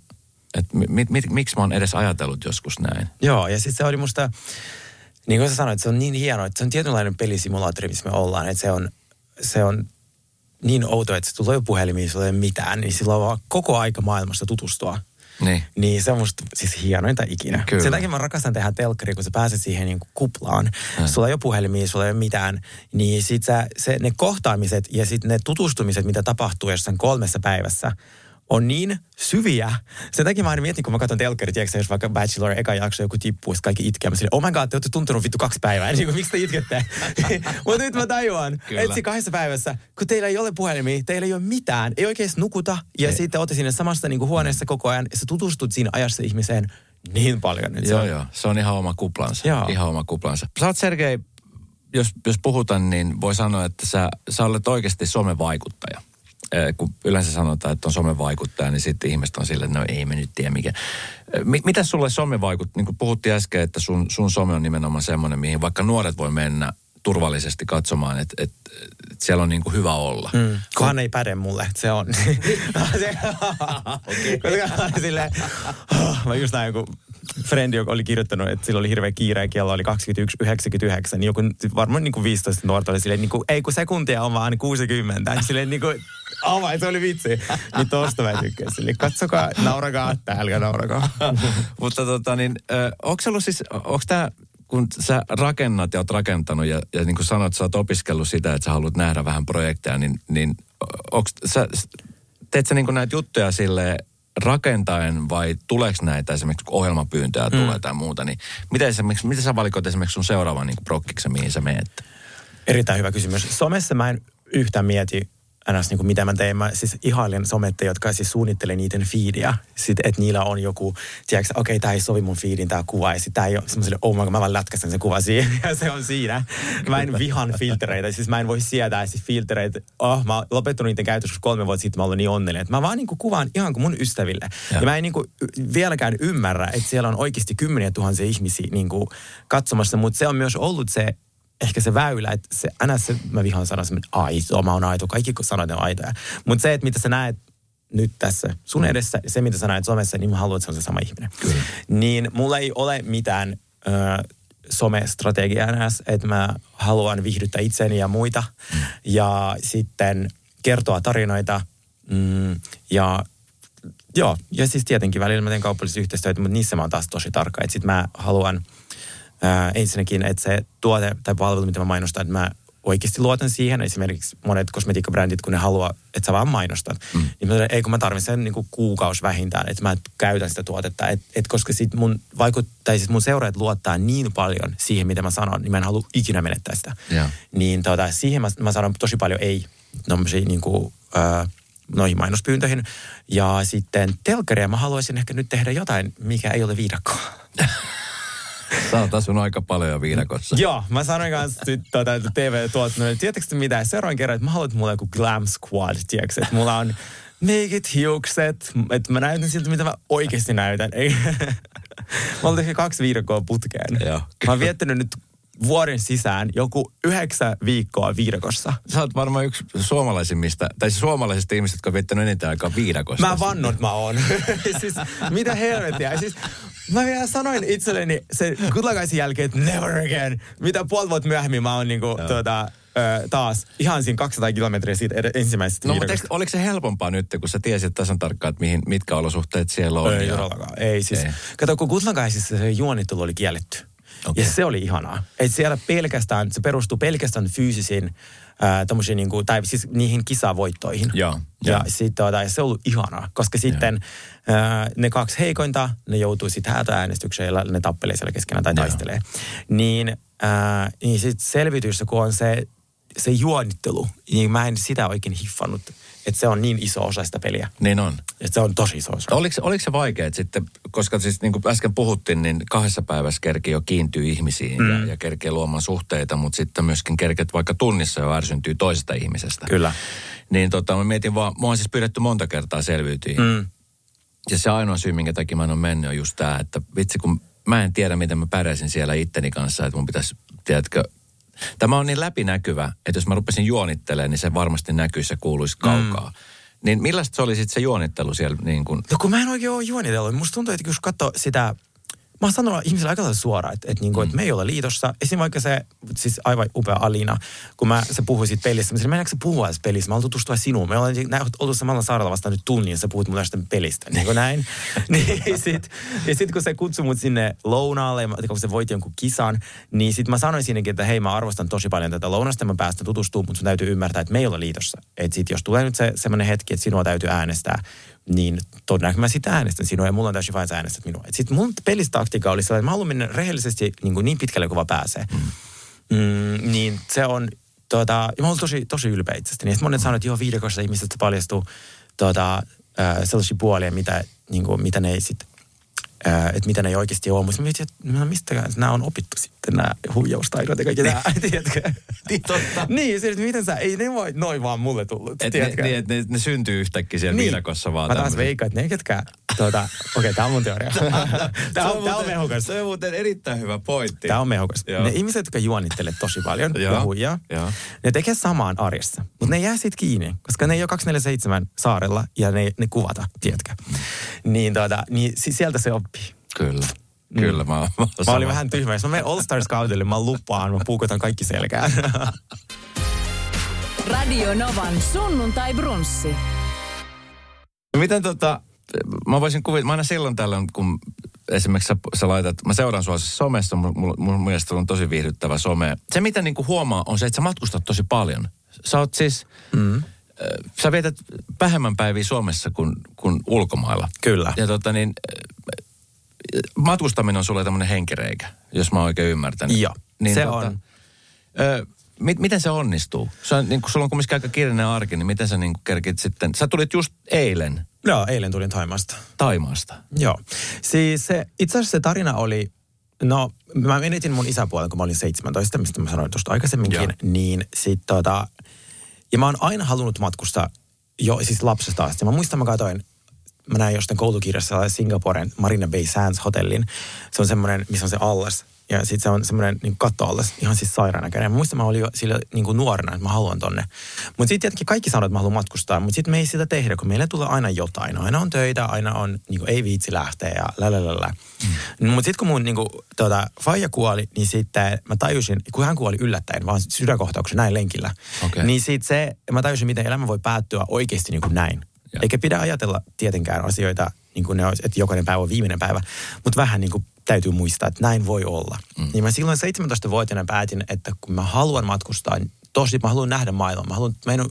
että mi, mi, miksi mä oon edes ajatellut joskus näin. Joo, ja sitten se oli musta, niin kuin sä sanoit, se on niin hienoa, että se on tietynlainen pelisimulaattori, missä me ollaan, että se on, se on niin outo, että se tulee puhelimiin, sulla ei ole mitään, niin sillä on vaan koko aika maailmasta tutustua. Niin. Niin se on musta siis hienointa ikinä. Kyllä. Sen takia mä rakastan tehdä telkkari, kun sä pääset siihen niin kuplaan. Mm. Sulla ei ole puhelimia, sulla ei ole mitään. Niin sit sä, se, ne kohtaamiset ja sitten ne tutustumiset, mitä tapahtuu jossain kolmessa päivässä, on niin syviä. Sen takia mä aina mietin, kun mä katson telkkari, tiedätkö, jos vaikka Bachelor eka jakso joku tippuu, sitten kaikki itkee. Mä silleen, oh my god, te olette tuntenut vittu kaksi päivää. Niin kuin, miksi te itkette? Mutta nyt mä tajuan, siinä kahdessa päivässä, kun teillä ei ole puhelimia, teillä ei ole mitään, ei oikeasti nukuta, ja Ei. sitten olette siinä samassa niin kuin huoneessa koko ajan, ja sä tutustut siinä ajassa ihmiseen niin paljon. Nyt se Joo, on- joo. Se on ihan oma kuplansa. Joo. Ihan oma kuplansa. Sä oot Sergei, jos, jos puhutaan, niin voi sanoa, että sä, sä olet oikeasti somevaikuttaja. Eh, Kun yleensä sanotaan, että on somevaikuttaja, niin sitten ihmiset on silleen, että no ei me nyt tiedä mikä. Mi- mitä sulle some vaikuttaa? Niin kuin puhuttiin äsken, että sun, sun some on nimenomaan semmoinen, mihin vaikka nuoret voi mennä turvallisesti katsomaan, että, että, että siellä on niin kuin hyvä olla. Mm. Kohan ei päde mulle, että se on. Koska silleen, mä just näin joku frendi, joka oli kirjoittanut, että sillä oli hirveä kiire ja kello oli 21.99, niin joku varmaan niin kuin 15 nuorta oli silleen, niin kuin, ei kun sekuntia on vaan 60. Silleen niin kuin, oh my, se oli vitsi. Niin tosta mä tykkäsin. Silleen, katsokaa, naurakaa, älkää naurakaa. Mutta tota niin, onko se ollut siis, onko tämä, kun sä rakennat ja oot rakentanut ja, ja niin kuin sanoit, sä oot opiskellut sitä, että sä haluat nähdä vähän projekteja, niin, niin onko sä, teet sä niin kuin näitä juttuja sille rakentaen vai tuleeko näitä esimerkiksi kun ohjelmapyyntöjä mm. tulee tai muuta, niin miten, esimerkiksi, miten sä valikoit esimerkiksi sun seuraavan niin prokkiksen, mihin sä meet? Erittäin hyvä kysymys. Somessa mä en yhtään mieti ns. Niin kuin mitä mä teen. Mä siis ihailen sometteja, jotka siis suunnittelee niiden feedia. Sitten, että niillä on joku, tiedätkö, okei, okay, tämä ei sovi mun feedin, tämä kuva. Ja sitten tämä ei ole semmoiselle, oh my God, mä vaan lätkästän sen kuva siihen. Ja se on siinä. Mä en vihan filtereitä. Siis mä en voi sietää siis filtereitä. Oh, mä oon lopettanut niiden käytös, koska kolme vuotta sitten mä olin niin onnellinen. Että mä vaan niin kuin kuvaan ihan kuin mun ystäville. Ja, Ja. ja mä en niin kuin vieläkään ymmärrä, että siellä on oikeasti kymmeniä tuhansia ihmisiä niin kuin katsomassa. Mutta se on myös ollut se ehkä se väylä, että se, aina se, mä vihaan sanoa semmoinen aito, mä oon aito, kaikki sanat on aitoja. Mutta se, että mitä sä näet nyt tässä sun edessä, ja se mitä sä näet somessa, niin mä haluan, että se on se sama ihminen. Kyllä. Niin mulla ei ole mitään ö, somestrategiaa enää, että mä haluan viihdyttää itseäni ja muita, mm. ja sitten kertoa tarinoita, mm, ja Joo, ja siis tietenkin välillä mä teen kaupallisia yhteistyötä, mutta niissä mä oon taas tosi tarkka. Että sit mä haluan ää, ensinnäkin, että se tuote tai palvelu, mitä mä mainostan, että mä oikeasti luotan siihen. Esimerkiksi monet kosmetiikkabrändit, kun ne haluaa, että sä vaan mainostat. Mm. Niin mä ei kun mä tarvitsen sen niin kuin kuukausi vähintään, että mä käytän sitä tuotetta. Et, et koska sit mun vaikut, tai siis mun seuraajat luottaa niin paljon siihen, mitä mä sanon, niin mä en halua ikinä menettää sitä. Joo. Niin tota, siihen mä, mä sanon tosi paljon ei niin kuin, ää, noihin mainospyyntöihin. Ja sitten telkkaria mä haluaisin ehkä nyt tehdä jotain, mikä ei ole viidakkoa. Sä oot asunut aika paljon jo viidakossa. Joo, mä sanoin kanssa sit, tuota, TV-tuotannolle, tiedätkö te mitä, seuraavan kerran, että mä haluan, että mulla on joku glam squad, tiedätkö, että mulla on meikit, hiukset, että mä näytän siltä, mitä mä oikeasti näytän. Mä tehnyt kaksi viidakkoa putkeen. Joo. Mä oon viettänyt nyt vuoden sisään joku yhdeksän viikkoa viidakossa. Sä oot varmaan yksi suomalaisimmista, tai siis suomalaisista ihmisistä, jotka on viettänyt eniten aikaa viidakossa. Mä vannon, että mä oon. siis, mitä helvettiä. Siis, mä vielä sanoin itselleni se Good jälkeen, että never again. Mitä puoli vuotta myöhemmin mä oon niinku, tuota, ö, taas ihan siinä 200 kilometriä siitä ed- ensimmäisestä No mutta oliko se helpompaa nyt, kun sä tiesit tasan tarkkaan, että mihin, mitkä olosuhteet siellä on? Ei ja-. Ei siis. Ei. Kato, kun Guysissa se juonittelu oli kielletty. Okay. Ja se oli ihanaa. Että siellä pelkästään, se perustuu pelkästään fyysisiin äh, niin kuin, tai siis niihin kisavoittoihin. Joo, ja, joo. sit, tuota, ja se on ollut ihanaa, koska sitten äh, ne kaksi heikointa, ne joutuu sitten häätöäänestykseen ja ne tappelee siellä keskenään tai taistelee. Niin, niin sitten selvitys, kun on se, se juonittelu, niin mä en sitä oikein hiffannut, että se on niin iso osa sitä peliä. Niin on. Että se on tosi iso osa. Oliko, oliko se vaikea että sitten, koska siis niin kuin äsken puhuttiin, niin kahdessa päivässä kerkee jo kiintyy ihmisiin mm. ja, ja kerkee luomaan suhteita, mutta sitten myöskin kerkeet vaikka tunnissa jo ärsyntyy toisesta ihmisestä. Kyllä. Niin tota, mä mietin vaan, mua on siis pyydetty monta kertaa selviytyä. Mm. Ja se ainoa syy, minkä takia mä en ole mennyt, on just tämä, että vitsi kun mä en tiedä, miten mä pärjäsin siellä itteni kanssa, että mun pitäisi, tiedätkö, tämä on niin läpinäkyvä, että jos mä rupesin juonittelemaan, niin se varmasti näkyisi ja kuuluisi kaukaa. Mm. Niin millaista se oli sitten se juonittelu siellä niin kuin, No kun mä en oikein ole juonitellut. Musta tuntuu, että jos katsoo sitä... Mä oon sanonut ihmisille aika lailla suoraan, että, että, niinku, mm. että me ei olla liitossa. Esim. vaikka se, siis aivan upea Alina, kun mä, se puhui siitä pelistä. Mä sanoin, meneekö se puhua tässä pelissä? Mä haluan tutustua sinuun. Me ollaan oltu samalla saarella vasta nyt tunnin, ja sä puhut mulle tästä pelistä. Niin kuin näin. niin sit, ja sitten kun se kutsui mut sinne lounaalle, ja kun se voitti jonkun kisan, niin sitten mä sanoin siinäkin, että hei, mä arvostan tosi paljon tätä lounasta, mä päästän tutustumaan, mutta sun täytyy ymmärtää, että me ei olla liitossa. Että sit jos tulee nyt se semmoinen hetki, että sinua täytyy äänestää, niin todennäköisesti mä sitä äänestän sinua ja mulla on täysin vain sä äänestät minua. Sitten mun pelistaktiikka oli sellainen, että mä haluan mennä rehellisesti niin, kuin niin pitkälle kuin vaan pääsee. Mm, niin se on, tota, ja mä olen tosi, tosi ylpeä itsestäni. Sitten monet sanoo, että joo, viidekossa ihmisestä paljastuu tota, äh, sellaisia puolia, mitä, niin kuin, mitä ne ei sit, äh, että mitä ne ei oikeasti ole. Mutta mietin, että no mistä nämä on opittu sitten, nämä huijaustaidot ja kaikki tämä, tiedätkö? Niin, totta. niin, se, että miten sä, ei ne voi noin vaan mulle tullut, ne, tiedätkö? niin, että ne, ne syntyy yhtäkkiä siellä niin. viidakossa vaan. Mä taas veikkaan, että ne ketkä, tuota, okei, okay, tää on mun teoria. tää, on, tää on mehukas. Se on muuten erittäin hyvä pointti. Tämä on mehukas. Ne ihmiset, jotka juonittelee tosi paljon ja huijaa, ne tekee samaan arjessa. Mutta ne jää siitä kiinni, koska ne ei ole 247 saarella ja ne, ne kuvata, tiedätkö. Niin, tuota, niin si- sieltä se oppii. Kyllä. Kyllä, mä, mä, Mm. Mä olin vähän tyhmä. Jos mä menen All Stars kaudelle, mä lupaan, mä puukotan kaikki selkään. Radio Novan sunnuntai brunssi. Miten tota, mä voisin kuvitella, mä aina silloin tällöin, kun esimerkiksi sä, sä laitat, mä seuraan sua siis somessa, mun, mun, mun mielestä on tosi viihdyttävä some. Se mitä niinku huomaa on se, että sä matkustat tosi paljon. Sä oot siis, mm. sä vietät vähemmän päiviä Suomessa kuin, kuin ulkomailla. Kyllä. Ja tota niin, äh, matkustaminen on sulle tämmöinen henkireikä, jos mä oon oikein ymmärtänyt. Joo, se on. Ö, mit, miten se onnistuu? Se on, niin kun sulla on kumminkin aika kiireinen arki, niin miten sä niin kerkit sitten? Sä tulit just eilen Joo, eilen tulin Taimasta. Taimaasta. Joo. Siis se, itse asiassa se tarina oli, no mä menetin mun isäpuolen, kun mä olin 17, mistä mä sanoin tuosta aikaisemminkin, Joo. niin sit tota, ja mä oon aina halunnut matkustaa jo siis lapsesta asti. Mä muistan, mä katsoin, mä näin jostain koulukirjassa Singaporen Marina Bay Sands hotellin. Se on semmoinen, missä on se allas. Ja sitten se on semmoinen niin kattoallas, ihan siis sairaan näköinen. Mä muistan, mä olin jo sillä niin kuin nuorena, että mä haluan tonne. Mutta sitten tietenkin kaikki sanoo, että mä haluan matkustaa, mutta sitten me ei sitä tehdä, kun meille tulee aina jotain. Aina on töitä, aina on, niin kuin, ei viitsi lähteä ja lälälälä. Mm. Mutta sitten kun mun niin kuin, tuota, faija kuoli, niin sitten mä tajusin, kun hän kuoli yllättäen, vaan sydänkohtauksen näin lenkillä. Okei. Niin sitten se, mä tajusin, miten elämä voi päättyä oikeasti niin kuin näin. Joo. Eikä pidä ajatella tietenkään asioita, niin kuin ne olisi, että jokainen päivä on viimeinen päivä, mutta vähän niin kuin täytyy muistaa, että näin voi olla. Mm. Niin mä silloin 17-vuotiaana päätin, että kun mä haluan matkustaa, niin tosi mä haluan nähdä maailman. Mä, haluan, mä en ole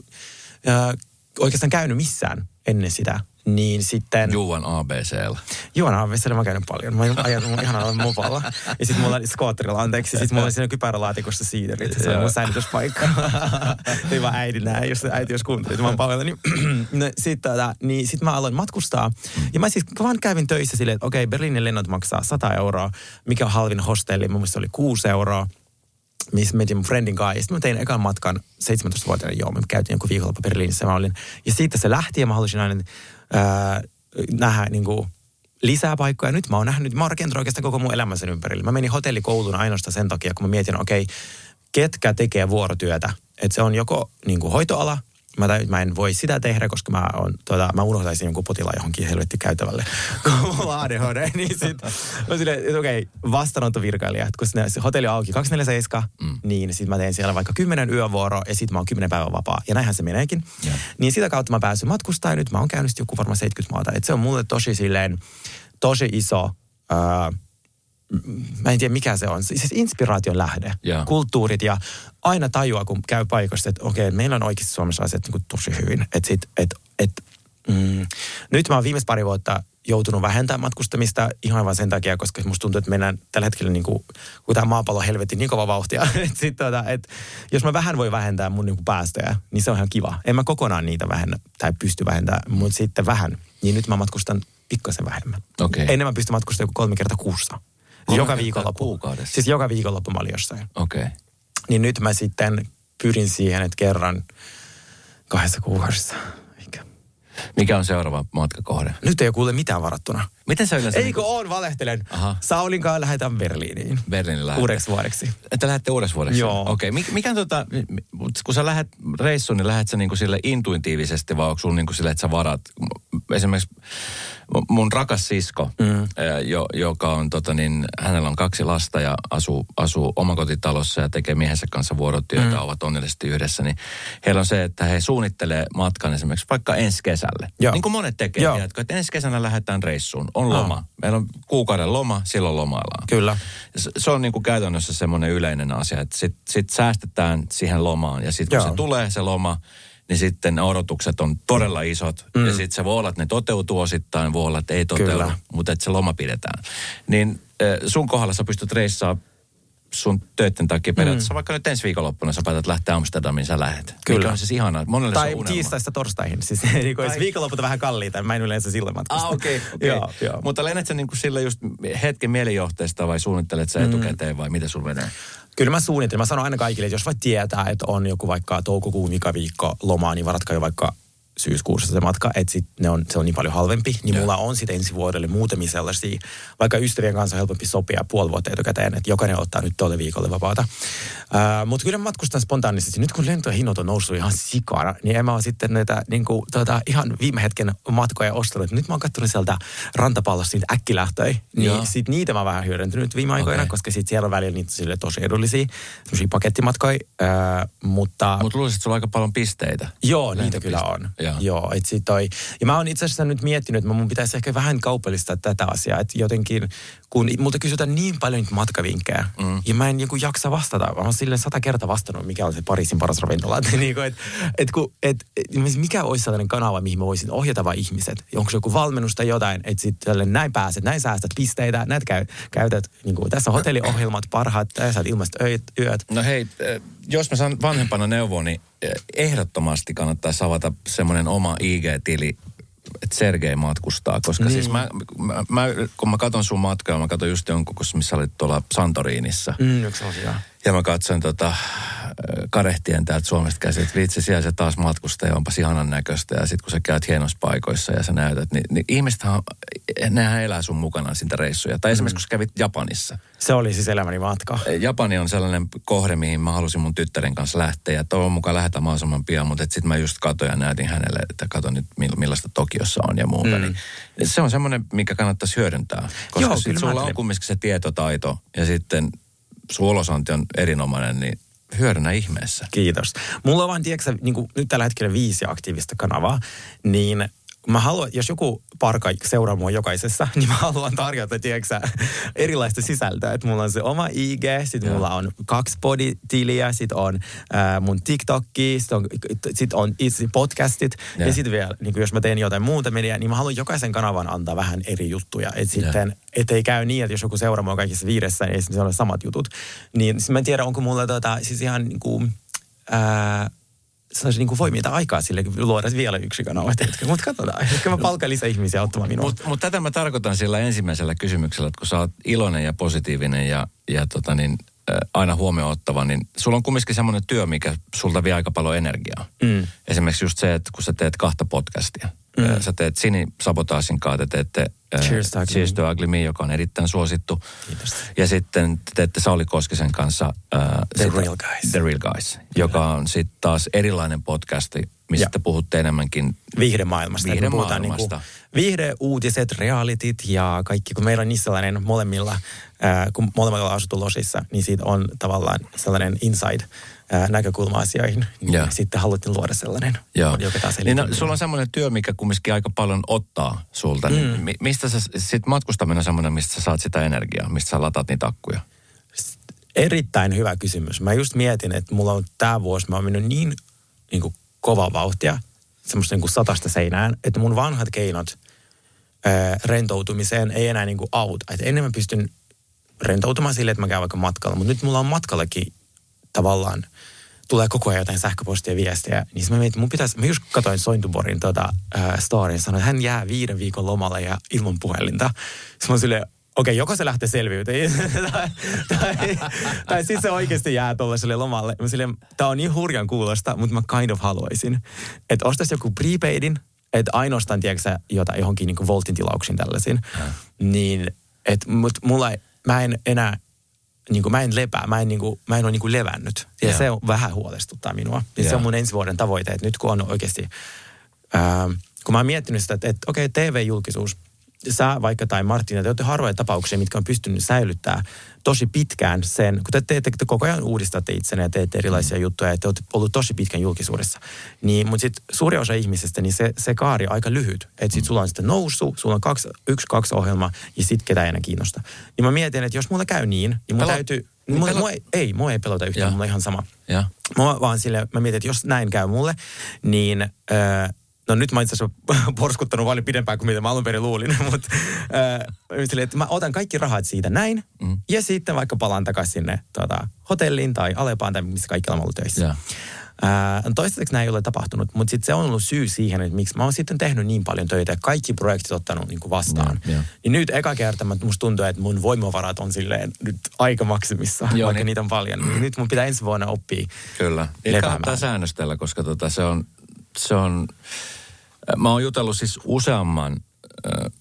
äh, oikeastaan käynyt missään ennen sitä. Niin sitten... Juuan ABCllä. Juona Vessellä mä käynyt paljon. Mä ajanut mun ihanalla mopalla. Ja sitten mulla oli skootterilla, anteeksi. Sitten mulla oli siinä kypärälaatikossa siiderit. Se on mun säilytyspaikka. Ei vaan äiti näe, jos äiti jos kuuntelit. Mä oon paljon. Niin, no, sitten tota, niin sit mä aloin matkustaa. Ja mä siis vaan kävin töissä silleen, että okei, Berliinin lennot maksaa 100 euroa. Mikä on halvin hostelli? Mun mielestä se oli 6 euroa missä menin mun friendin kanssa. Ja sitten mä tein ekan matkan 17-vuotiaana, joo, me käytiin jonkun viikonloppu Berliinissä. Mä olin, ja siitä se lähti ja mä halusin aina ää, nähdä niin kuin, lisää paikkoja. Nyt mä oon nähnyt, mä oon rakentanut oikeastaan koko mun elämän sen ympärille. Mä menin hotellikouluun ainoastaan sen takia, kun mä mietin, okei, ketkä tekee vuorotyötä. Että se on joko niin kuin hoitoala, Mä, tajun, mä en voi sitä tehdä, koska mä, on, tuota, mä unohtaisin jonkun potilaan johonkin helvetti käytävälle. Kun mulla on ADHD, niin sit mä silleen, että okei, vastaanottovirkailija. että Kun sinne, se hotelli on auki 247, mm. niin sit mä teen siellä vaikka 10 yövuoroa ja sit mä oon 10 päivän vapaa. Ja näinhän se meneekin. Joo. Niin sitä kautta mä pääsin matkustaa ja nyt mä oon käynyt joku varmaan 70 maata. Et se on mulle tosi silleen, tosi iso, ää, mä en tiedä mikä se on, siis inspiraation lähde, Joo. kulttuurit ja aina tajua, kun käy paikoista, että okei, meillä on oikeasti Suomessa asiat niin kuin tosi hyvin. Että sit, et, et, mm, nyt mä oon viimeiset pari vuotta joutunut vähentämään matkustamista ihan vain sen takia, koska musta tuntuu, että mennään tällä hetkellä niin kuin, kun tämä maapallo helvetti niin kova vauhtia. että sit, tota, et, jos mä vähän voi vähentää mun niin kuin päästöjä, niin se on ihan kiva. En mä kokonaan niitä vähennä tai pysty vähentämään, mutta sitten vähän. Niin nyt mä matkustan pikkasen vähemmän. Okei. Ennen mä pystyn matkustamaan joku kolme kertaa kuussa. Kolme joka viikonloppu. kuukaudessa? Siis joka viikonloppu mä olin jossain. Okei. Okay. Niin nyt mä sitten pyrin siihen, että kerran kahdessa kuukaudessa. Eikä. Mikä on seuraava matkakohde? Nyt ei ole kuule mitään varattuna. Miten sä yleensä... Eikö on, valehtelen. Aha. Saulin kanssa lähdetään Berliiniin. Berliinin lähdette? Uudeksi vuodeksi. Että lähdette uudessa vuodeksi? Joo. Okei. Okay. Mikä on tota, kun sä lähdet reissuun, niin lähdet sä niinku sille intuitiivisesti vai onko sulla niinku sille, että sä varat? Esimerkiksi mun rakas sisko, mm. jo, joka on tota niin, hänellä on kaksi lasta ja asuu, asuu omakotitalossa ja tekee miehensä kanssa vuorotyötä, mm. ovat onnellisesti yhdessä, niin heillä on se, että he suunnittelee matkan esimerkiksi vaikka ensi kesälle. Joo. Niin kuin monet tekee, tiedätkö, että ensi kesänä lähdetään reissuun, on loma. Meillä on kuukauden loma, silloin lomaillaan. Kyllä. Se- Se on niin kuin käytännössä semmoinen yleinen asia, että sit, sit säästetään siihen lomaan ja sitten kun Joo. se tulee se loma, niin sitten ne odotukset on todella isot. Mm. Ja sitten se voi olla, että ne toteutuu osittain, voi olla, että ei toteudu, Kyllä. mutta että se loma pidetään. Niin sun kohdalla sä pystyt reissaa sun töiden takia periaatteessa, mm. vaikka nyt ensi viikonloppuna sä päätät lähteä Amsterdamiin, sä lähet. Kyllä. Mikä on siis ihanaa. Monelle se Tai on tiistaista torstaihin. Siis niin kuin, Tai- viikonloput on vähän kalliita. Mä en yleensä silloin matkusta. Ah, okei. Okay, joo, okay. joo. Mutta lennät sä niinku sille just hetken mielijohteesta vai suunnittelet sä etukäteen vai miten sulla menee? Kyllä mä suunnittelen. Mä sanon aina kaikille, että jos vaikka tietää, että on joku vaikka toukokuun viikko lomaa, niin varatkaa jo vaikka syyskuussa se matka, että sit ne on, se on niin paljon halvempi. Niin Joo. mulla on sitten ensi vuodelle muutamia sellaisia, vaikka ystävien kanssa on helpompi sopia puoli vuotta etukäteen, että jokainen ottaa nyt tuolle viikolle vapaata. Uh, Mutta kyllä matkustan spontaanisesti. Nyt kun lentojen hinnat on noussut ihan sikana, niin en mä ole sitten näitä niin kuin, tota, ihan viime hetken matkoja ostanut. Nyt mä oon kattonut sieltä rantapallosta niitä äkkilähtöjä, niin Joo. sit niitä mä oon vähän hyödyntänyt viime aikoina, Okei. koska sit siellä on välillä niitä sille tosi edullisia, semmoisia pakettimatkoja, ää, mutta... Mutta luulisin, että sulla on aika paljon pisteitä. Joo, niitä kyllä on. Joo. Joo, et sit toi. Ja mä oon itse asiassa nyt miettinyt, että mun pitäisi ehkä vähän kaupallistaa tätä asiaa. Että jotenkin, kun multa kysytään niin paljon niitä matkavinkkejä, mm. ja mä en niin jaksa vastata. Mä oon silleen sata kertaa vastannut, mikä on se Pariisin paras ravintola. Et, niin kuin, et, et, kun, et, et, mikä olisi sellainen kanava, mihin mä voisin ohjata vaan ihmiset? Onko se joku valmennus tai jotain, että sitten näin pääset, näin säästät pisteitä, näitä käy, käytät. Niin kuin, tässä on hotelliohjelmat parhaat, tässä saat ilmaiset öit, yöt. No hei, jos mä saan vanhempana neuvoa, niin eh, ehdottomasti kannattaisi avata semmoinen oma IG-tili, että Sergei matkustaa. Koska niin. siis mä, mä, mä, kun mä katson sun matkaa, mä katson just jonkun, kun- missä olit tuolla Santoriinissa. Mm, yksi asia. Ja mä katson tota, äh, karehtien täältä Suomesta käsin, että vitsi, siellä se taas matkustaa ja onpas ihanan näköistä. Ja sitten kun sä käyt hienoissa paikoissa ja sä näytät, niin, niin ihmisethän, nehän elää sun mukana siitä reissuja. Tai esimerkiksi kun sä kävit Japanissa. Se oli siis elämäni matka. Japani on sellainen kohde, mihin mä halusin mun tyttären kanssa lähteä. Ja toivon mukaan lähdetään mahdollisimman pian, mutta sitten mä just katsoin ja näytin hänelle, että kato nyt mill- millaista Tokiossa on ja muuta. Mm. Niin se on semmoinen, mikä kannattaisi hyödyntää. Koska Joo, sit sulla on kumminkin se tietotaito ja sitten sun ulosanti on erinomainen, niin hyödynnä ihmeessä. Kiitos. Mulla on vaan, tiedätkö, niin kuin nyt tällä hetkellä viisi aktiivista kanavaa, niin mä haluan, jos joku parka seuraa mua jokaisessa, niin mä haluan tarjota, tiedätkö, erilaista sisältöä. Että mulla on se oma IG, sitten Joo. mulla on kaksi poditiliä, sitten on äh, mun TikTokki, sitten on, sit on itse podcastit. Joo. Ja sitten vielä, niin jos mä teen jotain muuta mediaa, niin mä haluan jokaisen kanavan antaa vähän eri juttuja. Että Joo. sitten, ettei käy niin, että jos joku seuraa mua kaikissa viidessä, niin ei se ole samat jutut. Niin siis mä en tiedä, onko mulla tota, siis ihan niin kuin, ää, sellaisia niin kuin voimia aikaa sille luoda vielä yksi kanava. Mutta katsotaan. Ehkä mä palkan lisää ihmisiä ottamaan minua. Mutta mut tätä mä tarkoitan sillä ensimmäisellä kysymyksellä, että kun sä oot iloinen ja positiivinen ja, ja tota niin, äh, aina huomioon ottava, niin sulla on kumminkin semmoinen työ, mikä sulta vie aika paljon energiaa. Mm. Esimerkiksi just se, että kun sä teet kahta podcastia. Mm. Sä teet Sini Sabotaasin kanssa, te teette äh, Cheers to Ugly Cheers to Ugly Me, joka on erittäin suosittu. Kiitos. Ja sitten te teette Sauli Koskisen kanssa äh, The sitä- Real Guys. The Real Guys, joka on sitten taas erilainen podcasti, missä Ja. te puhutte enemmänkin viihdemaailmasta. Viihdemaailmasta. Niinku viihdeuutiset, realityt ja kaikki, kun meillä on niissä sellainen molemmilla, ää, kun molemmilla on asuttu losissa, niin siitä on tavallaan sellainen inside ää, näkökulma asioihin. Niin Joo. sitten haluttiin luoda sellainen, Joo. joka taas Niin no, sulla on semmoinen työ, mikä kumminkin aika paljon ottaa sulta. Mm. Niin mi- mistä sä, sit matkustaminen on semmoinen, mistä sä saat sitä energiaa, mistä sä lataat niitä akkuja? Erittäin hyvä kysymys. Mä just mietin, että mulla on tämä vuosi, mä oon mennyt niin, niin kuin kova vauhtia, semmoista niin kuin satasta seinään, että mun vanhat keinot ää, rentoutumiseen ei enää niin kuin auta. Et ennen mä pystyn rentoutumaan sille, että mä käyn vaikka matkalla, mutta nyt mulla on matkallakin tavallaan tulee koko ajan jotain sähköpostia ja viestejä, niin mä mietin, mun pitäisi, mä just katsoin Sointuborin tota, äh, storyn, sanoin, että hän jää viiden viikon lomalle ja ilman puhelinta. Sitten mä silleen, okei, joko se lähtee selviytymään, tai, tai, tai sitten se oikeasti jää tuollaiselle lomalle. Mä silleen, tää on niin hurjan kuulosta, mutta mä kind of haluaisin, että ostaisi joku prepaidin, että ainoastaan, tiedätkö jota johonkin niin voltin tilauksiin tällaisiin, niin, että mut mulla mä en enää, niin kuin mä en lepää, mä en, niin kuin, mä en ole niin kuin levännyt. Ja Joo. se on vähän huolestuttaa minua. Ja se Joo. on mun ensi vuoden tavoite, että nyt kun on oikeasti, ää, kun mä oon miettinyt sitä, että, että okei, TV-julkisuus, sä vaikka tai Martina, te olette harvoja tapauksia, mitkä on pystynyt säilyttää tosi pitkään sen, kun te teette, te koko ajan uudistatte itsenne ja teette erilaisia Mm. juttuja ja te olette ollut tosi pitkän julkisuudessa. Niin, mutta sitten suuri osa ihmisistä, niin se, se kaari on aika lyhyt. Että Mm. sitten sulla on sitten nousu, sulla on kaksi, yksi, kaksi ohjelmaa ja sitten ketään ei enää kiinnosta. Niin mä mietin, että jos mulla käy niin, niin mun Pelo- täytyy, niin mua, pelo- mua, ei, ei, mua ei pelota yhtään, Joo. mulla on ihan sama. Ja. Mä vaan sille, mä mietin, että jos näin käy mulle, niin... Öö, No nyt mä itse asiassa porskuttanut paljon pidempään kuin mitä mä alun perin luulin, mutta äh, sille, että mä otan kaikki rahat siitä näin, mm. ja sitten vaikka palaan takaisin sinne tota, hotelliin tai Alepaan tai missä kaikki on ollut töissä. Joo. Ää, toistaiseksi näin ei ole tapahtunut, mutta sitten se on ollut syy siihen, että miksi mä oon sitten tehnyt niin paljon töitä ja kaikki projektit ottanut niin kuin vastaan. Joo, joo. Niin nyt eka kerta mä- musta tuntuu, että mun voimavarat on silleen nyt aika maksimissa, Joo, vaikka niin- niitä on paljon. Niin nyt mun pitää ensi vuonna oppia Kyllä. Lepäämään. kannattaa säännöstellä, koska tota, se on, se on, mä oon jutellut siis useamman äh,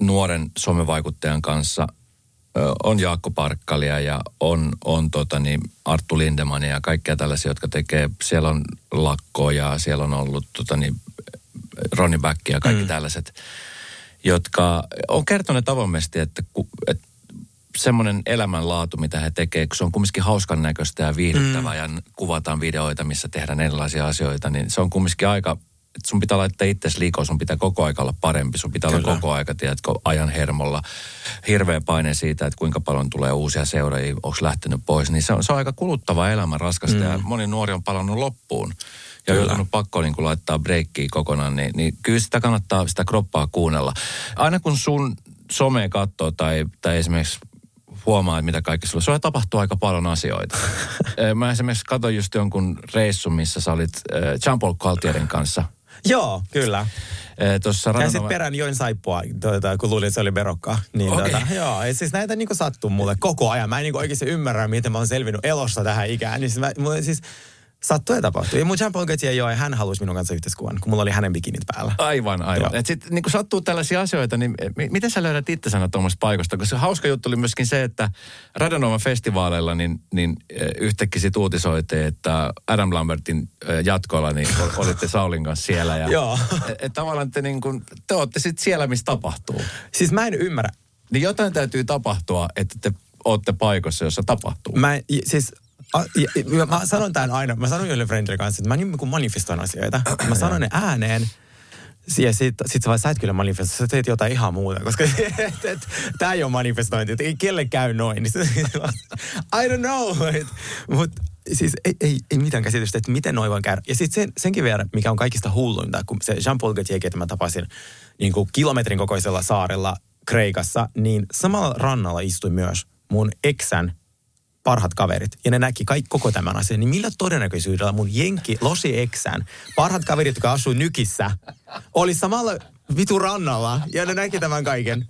nuoren somevaikuttajan kanssa. Äh, on Jaakko Parkkalia ja on, on tota niin, Arttu Lindemania ja kaikkia tällaisia, jotka tekee, siellä on Lakko ja siellä on ollut tota niin, Ronnie Back ja kaikki mm. tällaiset, jotka on kertoneet avoimesti, että, että semmoinen elämänlaatu, mitä he tekevät, kun se on kumminkin hauskan näköistä ja viihdyttävää mm. ja kuvataan videoita, missä tehdään erilaisia asioita, niin se on kumminkin aika, että sun pitää laittaa itsesi liikoon, sun pitää koko aika olla parempi, sun pitää Kyllä. olla koko aika, tiedätkö, ajan hermolla. Hirveä paine siitä, että kuinka paljon tulee uusia seuraajia, onko lähtenyt pois, niin se on, se on aika kuluttava elämä, raskasta mm. ja moni nuori on palannut loppuun. Ja Kyllä. joutunut pakko niin kuin laittaa breikkiä kokonaan, niin, niin kyllä sitä kannattaa sitä kroppaa kuunnella. Aina kun sun some katsoo tai, tai esimerkiksi huomaa, että mitä kaikki sulla, sulla tapahtuu aika paljon asioita. Mä esimerkiksi katsoin just jonkun reissun, missä sä olit Jean-Paul Gaultierin kanssa. Joo, kyllä. Tuossa Ja sitten perään join saippua, tuota, kun luulin, että se oli verokkaa. Niin, Okei. tuota, joo, ja siis näitä niinku sattuu mulle koko ajan. Mä en niinku oikeasti ymmärrä, miten mä oon selvinnyt elossa tähän ikään. Niin siis, mä, mulle siis sattuu ja tapahtuu. Ja mun Jean Paul Gaultier joo, ja hän halusi minun kanssa yhteiskuvan, kun mulla oli hänen bikinit päällä. Aivan, aivan. Joo. Et sit, niin kun sattuu tällaisia asioita, niin mi- miten sä löydät itsensä tuommoisesta paikasta? Koska se hauska juttu oli myöskin se, että Radionovan festivaaleilla niin, niin eh, yhtäkkiä sit uutisoitiin, että Adam Lambertin eh, jatkolla niin ol- olitte Saulin kanssa siellä. Ja, Joo. Et, et tavallaan te, niin kun, te olette sitten siellä, missä tapahtuu. Siis mä en ymmärrä. Niin jotain täytyy tapahtua, että te olette paikassa, jossa tapahtuu. Mä, siis, ja, mä sanon tämän aina. Mä sanon yhdelle friendille kanssa, että mä niin kuin manifestoin asioita. Mä sanon ne ääneen. Ja sit, sit sä vaan, sä et kyllä manifestoi, sä teet jotain ihan muuta, koska et, et, tää ei ole manifestointi, että ei kelle käy noin. Niin I don't know. Mutta siis ei, ei, ei mitään käsitystä, että miten noin voi käydä. Ja sitten sen, senkin verran, mikä on kaikista hulluinta, kun se Jean-Paul Gaultier, ketä mä tapasin niin kuin kilometrin kokoisella saarella Kreikassa, niin samalla rannalla istui myös mun eksän parhaat kaverit, ja ne näki kaikki koko tämän asian, niin millä todennäköisyydellä mun jenki Losi Eksän parhaat kaverit, jotka asuu Nykissä, oli samalla vitu rannalla, ja ne näki tämän kaiken.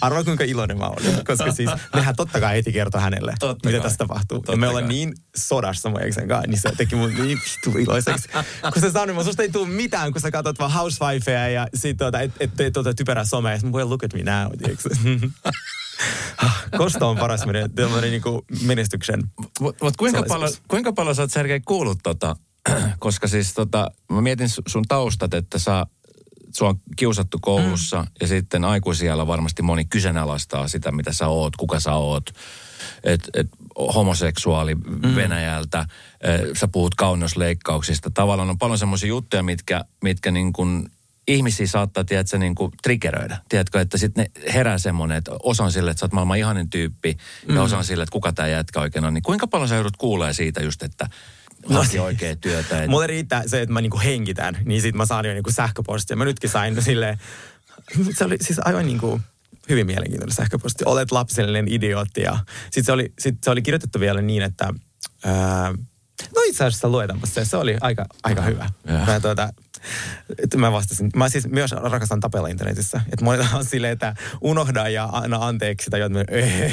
Arvoa kuinka iloinen mä olin, koska siis nehän totta kai heti kertoi hänelle, Totta mitä kai. tässä tapahtuu. Totta ja me ollaan niin sodassa mun eksän kanssa, niin se teki mun niin vittu iloiseksi. kun se sanoi, että susta ei tule mitään, kun sä katsot vaan Housewifeja ja sit tuota, et, et tee tuota typerää somea, ja mä voin look at me now. Kosto on paras mene- tämmönen niinku menestyksen. Mutta mut kuinka, paljon, kuinka paljon sä oot Sergei kuullut tota koska siis tota, mä mietin sun taustat, että sä, sua on kiusattu koulussa mm. ja sitten aikuisiellä varmasti moni kyseenalaistaa sitä, mitä sä oot, kuka sä oot. Et, et homoseksuaali mm. Venäjältä, sä puhut kauneusleikkauksista. Tavallaan on paljon semmoisia juttuja, mitkä, mitkä niin kuin ihmisiä saattaa, tiedätkö, niin kuin triggeröidä. Tiedätkö, että sitten ne herää semmoinen, että osa on sille, että sä oot maailman ihanin tyyppi, mm. ja osa on sille, että kuka tämä jätkä oikein on. Niin kuinka paljon sä joudut kuulee siitä just, että no, haki oikea työtä. Että... Mulle riittää se, että mä niinku henkitän, niin sit mä saan jo niinku sähköpostia. Mä nytkin sain silleen, se oli siis aivan niinku hyvin mielenkiintoinen sähköposti. Olet lapsellinen idiootti ja sit se oli, sit se oli kirjoitettu vielä niin, että ää, no itse asiassa luetaanpa se. Se oli aika, aika hyvä. Mä, tuota, että mä vastasin. Mä siis myös rakastan tapella internetissä. Että monilla on silleen, että unohda ja anna anteeksi. Tai jotain,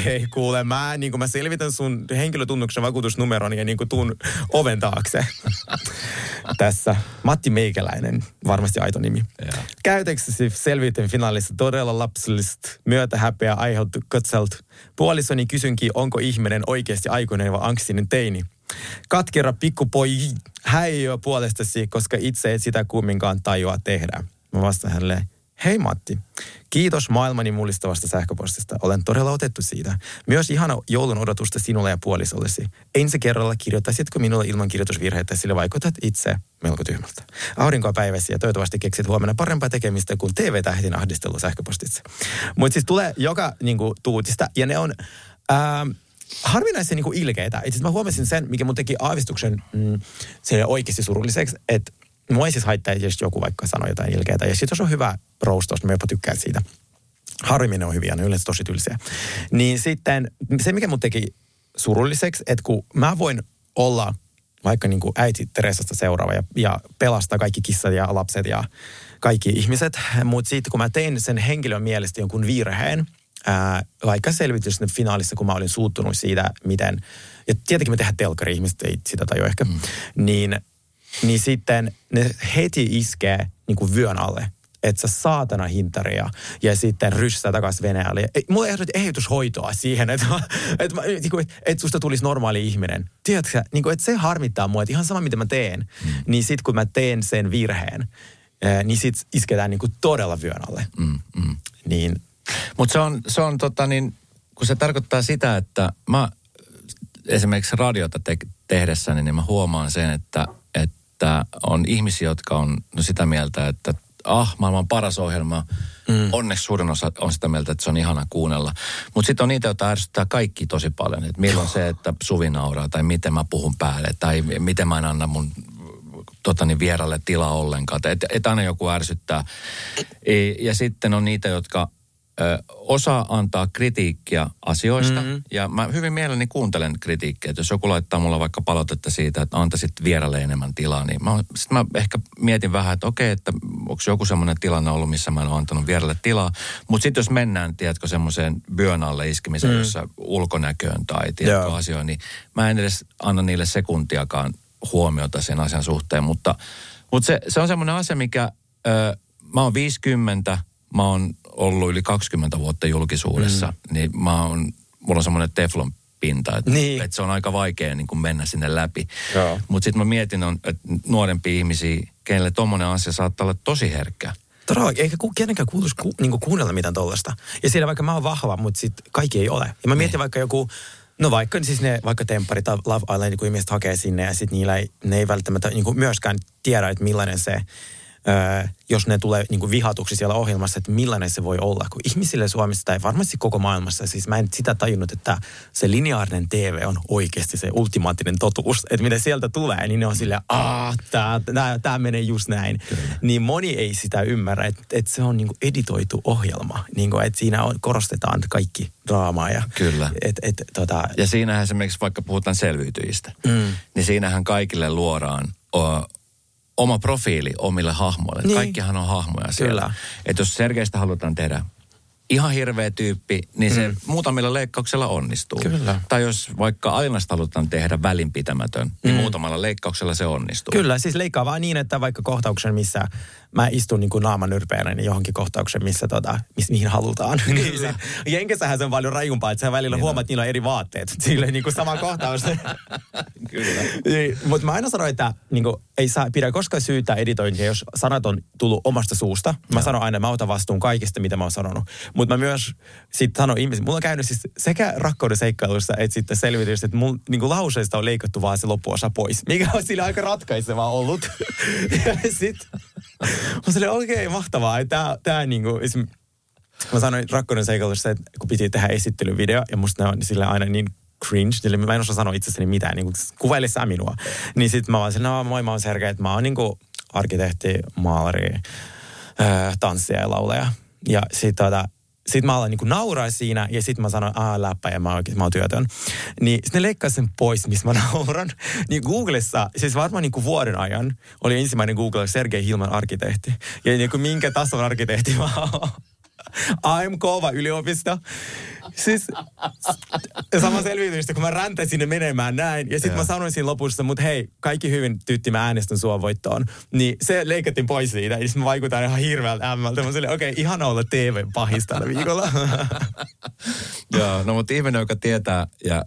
ei, kuule, mä, niin mä selvitän sun henkilötunnuksen vakuutusnumeron ja niin kuin tuun oven taakse. Tässä. Matti Meikäläinen, varmasti aito nimi. Käytöksesi selvityn finaalissa todella lapsellista häpeä aiheutti katselta. Puolisoni kysynkin, onko ihminen oikeasti aikuinen vai anksinen teini. Katkera pikkupoi häiöä puolestasi, koska itse et sitä kumminkaan tajua tehdä. Mä vastaan hänelle, hei Matti, kiitos maailmani mullistavasta sähköpostista. Olen todella otettu siitä. Myös ihana joulun odotusta sinulle ja puolisollesi. Ensi kerralla kirjoittaisitko minulle ilman kirjoitusvirheitä, sillä vaikutat itse melko tyhmältä. Aurinkoa päivässä ja toivottavasti keksit huomenna parempaa tekemistä kuin TV-tähdin ahdistelu sähköpostissa. Mutta siis tulee joka niinku, tuutista ja ne on... Ää, harvinaisen niin ilkeitä. Itse mä huomasin sen, mikä mun teki aavistuksen mm, oikeasti surulliseksi, että mua ei siis haittaa, jos joku vaikka sanoo jotain ilkeitä. Ja sitten jos on hyvä roustos, niin mä jopa tykkään siitä. Harvemmin on hyviä, ne on yleensä tosi tylsiä. Niin sitten se, mikä mun teki surulliseksi, että kun mä voin olla vaikka niin kuin äiti Teresasta seuraava ja, ja pelastaa kaikki kissat ja lapset ja kaikki ihmiset. Mutta sitten kun mä tein sen henkilön mielestä jonkun virheen, ää, vaikka selvitys finaalissa, kun mä olin suuttunut siitä, miten, ja tietenkin me tehdään telkari, ihmiset ei sitä tajua ehkä, mm. niin, niin sitten ne heti iskee niin kuin vyön alle että sä saatana hintaria ja sitten ryssää takaisin Venäjälle. Ei, mulla ei ehdotushoitoa siihen, että, että, niinku, että, että susta tulisi normaali ihminen. Tiedätkö, niin kuin, että se harmittaa mua, että ihan sama mitä mä teen, mm. niin sitten kun mä teen sen virheen, niin sitten isketään niin kuin todella vyön alle. Mm, mm. Niin mutta se on, se on tota niin, kun se tarkoittaa sitä, että mä esimerkiksi radiota te- tehdessäni, niin mä huomaan sen, että, että on ihmisiä, jotka on no sitä mieltä, että ah, maailman paras ohjelma. Mm. Onneksi suurin osa on sitä mieltä, että se on ihana kuunnella. Mutta sitten on niitä, joita ärsyttää kaikki tosi paljon. Että milloin se, että Suvi nauraa, tai miten mä puhun päälle, tai miten mä en anna mun tota, niin vieralle tilaa ollenkaan. Että et aina joku ärsyttää. E, ja sitten on niitä, jotka ö, osaa antaa kritiikkiä asioista. Mm-hmm. Ja mä hyvin mielelläni kuuntelen kritiikkiä. Että jos joku laittaa mulle vaikka palautetta siitä, että antaisit vieralle enemmän tilaa, niin mä, sit mä ehkä mietin vähän, että okei, että onko joku semmoinen tilanne ollut, missä mä en ole antanut vieralle tilaa. Mutta sitten jos mennään, tiedätkö, semmoiseen byön alle iskemiseen, mm. jossa ulkonäköön tai tiedätkö asioihin, niin mä en edes anna niille sekuntiakaan huomiota sen asian suhteen. Mutta, mutta se, se on semmoinen asia, mikä... Ö, mä oon 50, mä oon ollut yli 20 vuotta julkisuudessa, mm. niin mä oon, mulla on semmoinen teflon pinta, että, niin. että se on aika vaikea niin kuin mennä sinne läpi. Mutta sitten mä mietin, että nuorempia ihmisiä, kenelle tommonen asia saattaa olla tosi herkkä. Todella, eikä ku, kenenkään kuuluisi ku, niin kuunnella mitään tollasta. Ja siellä vaikka mä oon vahva, mutta sit kaikki ei ole. Ja mä mietin niin. vaikka joku, no vaikka siis ne, vaikka Tempari tai Love Island, kun ihmiset hakee sinne ja sitten niillä ei, ne ei välttämättä niin kuin myöskään tiedä, että millainen se Öö, jos ne tulee niin vihatuksi siellä ohjelmassa, että millainen se voi olla. Kun ihmisille Suomessa tai varmasti koko maailmassa, siis mä en sitä tajunnut, että se lineaarinen TV on oikeasti se ultimaattinen totuus. Että mitä sieltä tulee, niin ne on silleen, aah, tämä menee just näin. Kyllä. Niin moni ei sitä ymmärrä, että, että se on niin editoitu ohjelma. Niin kuin, että siinä on, korostetaan kaikki draamaa. Ja, Kyllä. Et, et, tota... ja siinähän esimerkiksi vaikka puhutaan selviytyjistä, mm. niin siinähän kaikille luodaan oma profiili omille hahmoille. Niin. Kaikkihan on hahmoja siellä. Kyllä. Että jos Sergeistä halutaan tehdä ihan hirveä tyyppi, niin se mm. muutamilla leikkauksella onnistuu. Kyllä. Tai jos vaikka Alinasta halutaan tehdä välinpitämätön, niin mm. muutamalla leikkauksella se onnistuu. Kyllä, siis leikkaa vaan niin, että vaikka kohtauksen, missä mä istun niin kuin naaman yrpeänä niin johonkin kohtaukseen, missä tota, miss, mihin halutaan. niin se, Jenkessähän se on paljon rajumpaa, että sä välillä niin huomaat, että niillä on eri vaatteet. Silleen niin kuin sama kohtaus. Kyllä. niin, mutta mä aina sanoin, että niin kuin, ei saa pidä koskaan syyttää editointia, jos sanat on tullut omasta suusta. Mä no. sanon aina, mä otan vastuun kaikista, mitä mä oon sanonut. Mutta mä myös sitten sanon ihmisille, mulla on käynyt siis sekä rakkauden seikkailussa että sitten selvitystä, että mun niin kuin lauseista on leikattu vaan se loppuosa pois, mikä on sillä aika ratkaisevaa ollut. ja sitten mä sanoin, okei, okay, mahtavaa. Tää, tää niin kuin, mä sanoin rakkauden seikkailussa, että kun piti tehdä esittelyvideo, ja musta ne on sillä aina niin cringe, eli mä en osaa sanoa itsestäni mitään, niin kuvaile sä minua. Niin sitten mä vaan no moi mä oon Sergei, että mä oon niin kuin arkkitehti, maalari, äh, tanssija ja laulaja. Ja sitten tota, sitten mä aloin niin nauraa siinä ja sitten mä sanoin, aa läppä ja mä, oikein, mä oon työtön. Niin sitten ne leikkasi sen pois, missä mä nauran. Niin Googlessa, siis varmaan niin vuoden ajan, oli ensimmäinen Google Sergei Hilman arkkitehti. Ja niin kuin minkä tason arkkitehti mä oon. AMK vai yliopisto. Siis sama selvitystä, kun mä räntäsin sinne menemään näin. Ja sitten mä sanoin siinä lopussa, mutta hei, kaikki hyvin tytti, mä äänestän sua voittoon. Niin se leikattiin pois siitä. Ja mä vaikutan ihan hirveältä ämmältä. Mä okei, okay, ihana olla TV pahista tällä viikolla. Joo, no mutta ihminen, joka tietää ja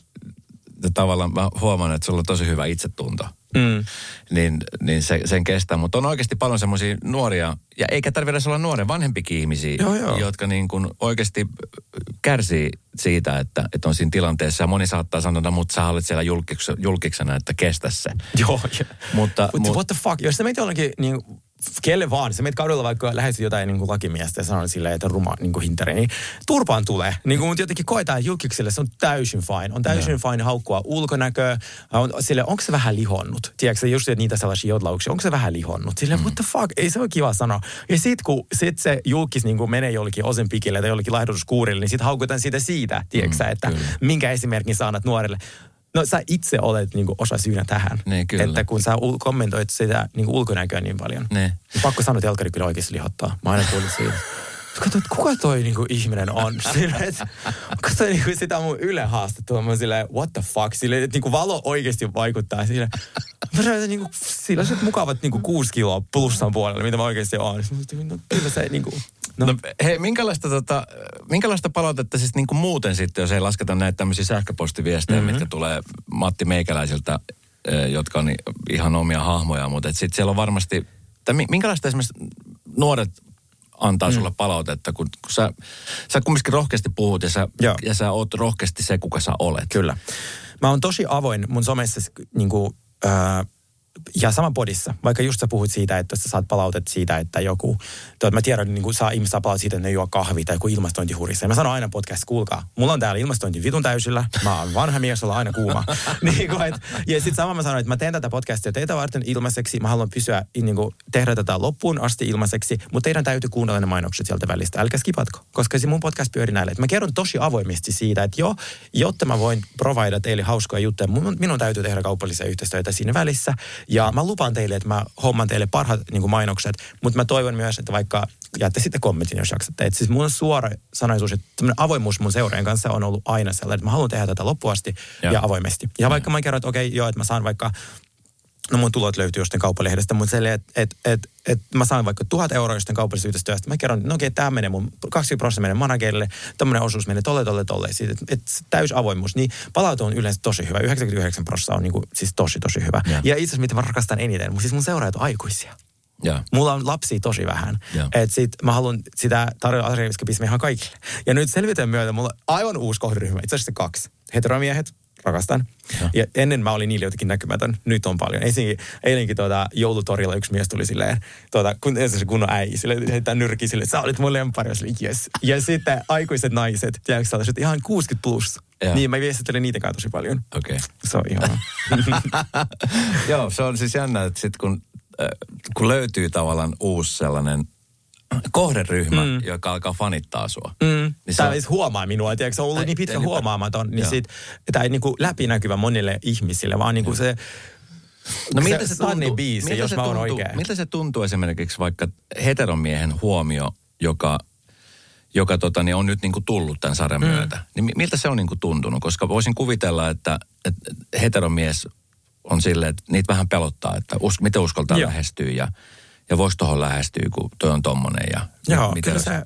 tavallaan mä huomaan, että sulla on tosi hyvä itsetunto mm. niin, niin se, sen kestää. Mutta on oikeasti paljon semmoisia nuoria, ja eikä tarvitse olla nuoren, vanhempikin ihmisiä, joo, joo. jotka niin kuin oikeasti kärsii siitä, että, että on siinä tilanteessa. Ja moni saattaa sanoa, mutta sä olet siellä julkiksena, että kestä se. Joo, mutta, mutta what the fuck, jos sä meitä jollakin niin kelle vaan, sä meet kadulla vaikka lähestyt jotain niin kuin lakimiestä ja sanoo silleen, että ruma niin kuin hinteri, niin turpaan tulee. Niin kuin, mutta jotenkin koetaan julkikselle, se on täysin fine. On täysin no. fine haukkua ulkonäköä. On, sille, onko se vähän lihonnut? Tiedätkö just niitä sellaisia jodlauksia, onko se vähän lihonnut? Sille, mm. what the fuck, ei se ole kiva sanoa. Ja sit kun sit se julkis niin kuin menee jollekin osenpikille tai jollekin laihdutuskuurille, niin sit haukutaan siitä siitä, tiedätkö mm, että kyllä. minkä esimerkin saanat nuorille. No sä itse olet niin kuin, osa syynä tähän. Niin, kyllä. Että kun sä ul- kommentoit sitä niin kuin ulkonäköä niin paljon. Niin. Pakko sanoa, että jalkari kyllä oikeasti lihottaa. Mä aina kuulin siitä. Kato, että kuka toi niinku ihminen on? Sille, kato niinku sitä mun Yle haastattua. Mä silleen, what the fuck? Sille, että niinku valo oikeasti vaikuttaa sille. Mä sanoin, niinku, sillä mukavat niinku kuusi kiloa plussan puolella, mitä mä oikeasti oon. No, kyllä se niinku, No. no hei, minkälaista, tota, minkälaista palautetta siis niin kuin muuten sitten, jos ei lasketa näitä tämmöisiä sähköpostiviestejä, mm-hmm. mitkä tulee Matti Meikäläisiltä, jotka on ihan omia hahmoja, mutta sitten siellä on varmasti, tai minkälaista esimerkiksi nuoret antaa mm. sulle palautetta, kun, kun sä, sä kumminkin rohkeasti puhut ja sä, ja sä oot rohkeasti se, kuka sä olet. Kyllä. Mä oon tosi avoin mun somessa niin kuin, äh, ja sama podissa, vaikka just sä puhut siitä, että sä saat palautet siitä, että joku, tuot, mä tiedän, niin kuin saa ihmiset saa palautet siitä, että ne juo kahvi tai joku ilmastointihurissa. Ja mä sanon aina podcast, kuulkaa, mulla on täällä ilmastointi vitun täysillä, mä oon vanha mies, olla aina kuuma. niin kuin, et, ja sitten sama mä sanoin, että mä teen tätä podcastia teitä varten ilmaiseksi, mä haluan pysyä, niin kuin, tehdä tätä loppuun asti ilmaiseksi, mutta teidän täytyy kuunnella ne mainokset sieltä välistä, älkää skipatko, koska se mun podcast pyöri näille. Et mä kerron tosi avoimesti siitä, että jo, jotta mä voin provida teille hauskoja juttuja, minun, minun täytyy tehdä kaupallisia yhteistyötä siinä välissä. Ja mä lupaan teille, että mä homman teille parhaat niin kuin mainokset, mutta mä toivon myös, että vaikka jaatte sitten kommentin, jos jaksatte. Että siis mun suora sanaisuus, että avoimuus mun seuraajan kanssa on ollut aina sellainen, että mä haluan tehdä tätä loppuasti ja, ja avoimesti. Ja vaikka mä kerron, että okei, okay, joo, että mä saan vaikka no mun tulot löytyy jostain kauppalehdestä, mutta se, että et, et, et mä saan vaikka tuhat euroa jostain kaupallisesta yhteistyöstä. Mä kerron, no okei, okay, tämä menee mun, kaksi prosenttia menee managerille, tämmöinen osuus menee tolle, tolle, tolle. Siitä, et, et, täys avoimuus, niin palautu on yleensä tosi hyvä. 99 prosenttia on niinku, siis tosi, tosi hyvä. Ja, ja itse asiassa, mitä mä rakastan eniten, mutta siis mun seuraajat on aikuisia. Ja. Mulla on lapsia tosi vähän. että sit mä haluan sitä tarjota asiakaskapismia ihan kaikille. Ja nyt selvitän myötä mulla on aivan uusi kohderyhmä, itse asiassa kaksi. Heteromiehet, rakastan. Ja. ja ennen mä olin niille jotenkin näkymätön, nyt on paljon. Eilenkin, eilenkin tuota, joulutorilla yksi mies tuli silleen, tuota, kun, se kunnon äi, sille heittää nyrki sille, sä olit mun lempari, yes. Ja sitten aikuiset naiset, tiedätkö sellaiset, ihan 60 plus. Ja. Niin mä viestittelen niitä kanssa tosi paljon. Okei. Okay. Se on ihan. Joo, se on siis jännä, että sit kun, äh, kun löytyy tavallaan uusi sellainen kohderyhmä, mm. joka alkaa fanittaa sua. Mm. Niin tai on... huomaa minua, tiedätkö, se on ollut ei, niin pitkä huomaamaton, niin sit, tämä ei niinku läpinäkyvä monille ihmisille, vaan niinku se No miltä se, se tuntuu, biisi, miltä jos se mä oon oikein. Miltä se tuntuu esimerkiksi vaikka heteromiehen huomio, joka, joka tota, niin on nyt niin kuin tullut tämän sarjan mm. myötä. Niin miltä se on niin kuin tuntunut? Koska voisin kuvitella, että, että heteromies on silleen, että niitä vähän pelottaa, että us, miten uskaltaa Joo. lähestyä ja ja voiko tuohon lähestyä, kun toi on tommonen ja Joo, miten kyllä se,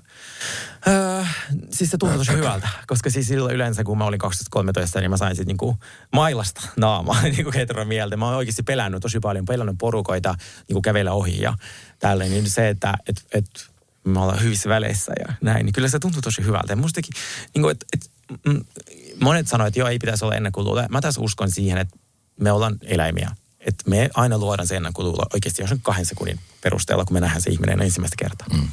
öö, siis se tuntui tosi hyvältä, koska siis silloin yleensä kun mä olin 2013, niin mä sain sitten niinku mailasta naamaa niinku heteromieltä. Mä oon oikeasti pelännyt tosi paljon, pelännyt porukoita niinku kävellä ohi ja tälleen. Niin se, että et, et, me ollaan hyvissä väleissä ja näin, niin kyllä se tuntuu tosi hyvältä. Ja mustakin, niin kuin, että, että mm, monet sanoivat, että joo, ei pitäisi olla ennen kuin Mä taas uskon siihen, että me ollaan eläimiä. Että me aina luodaan se ennakkoluulo oikeasti jos on kahden sekunnin perusteella, kun me nähdään se ihminen ensimmäistä kertaa. Mm.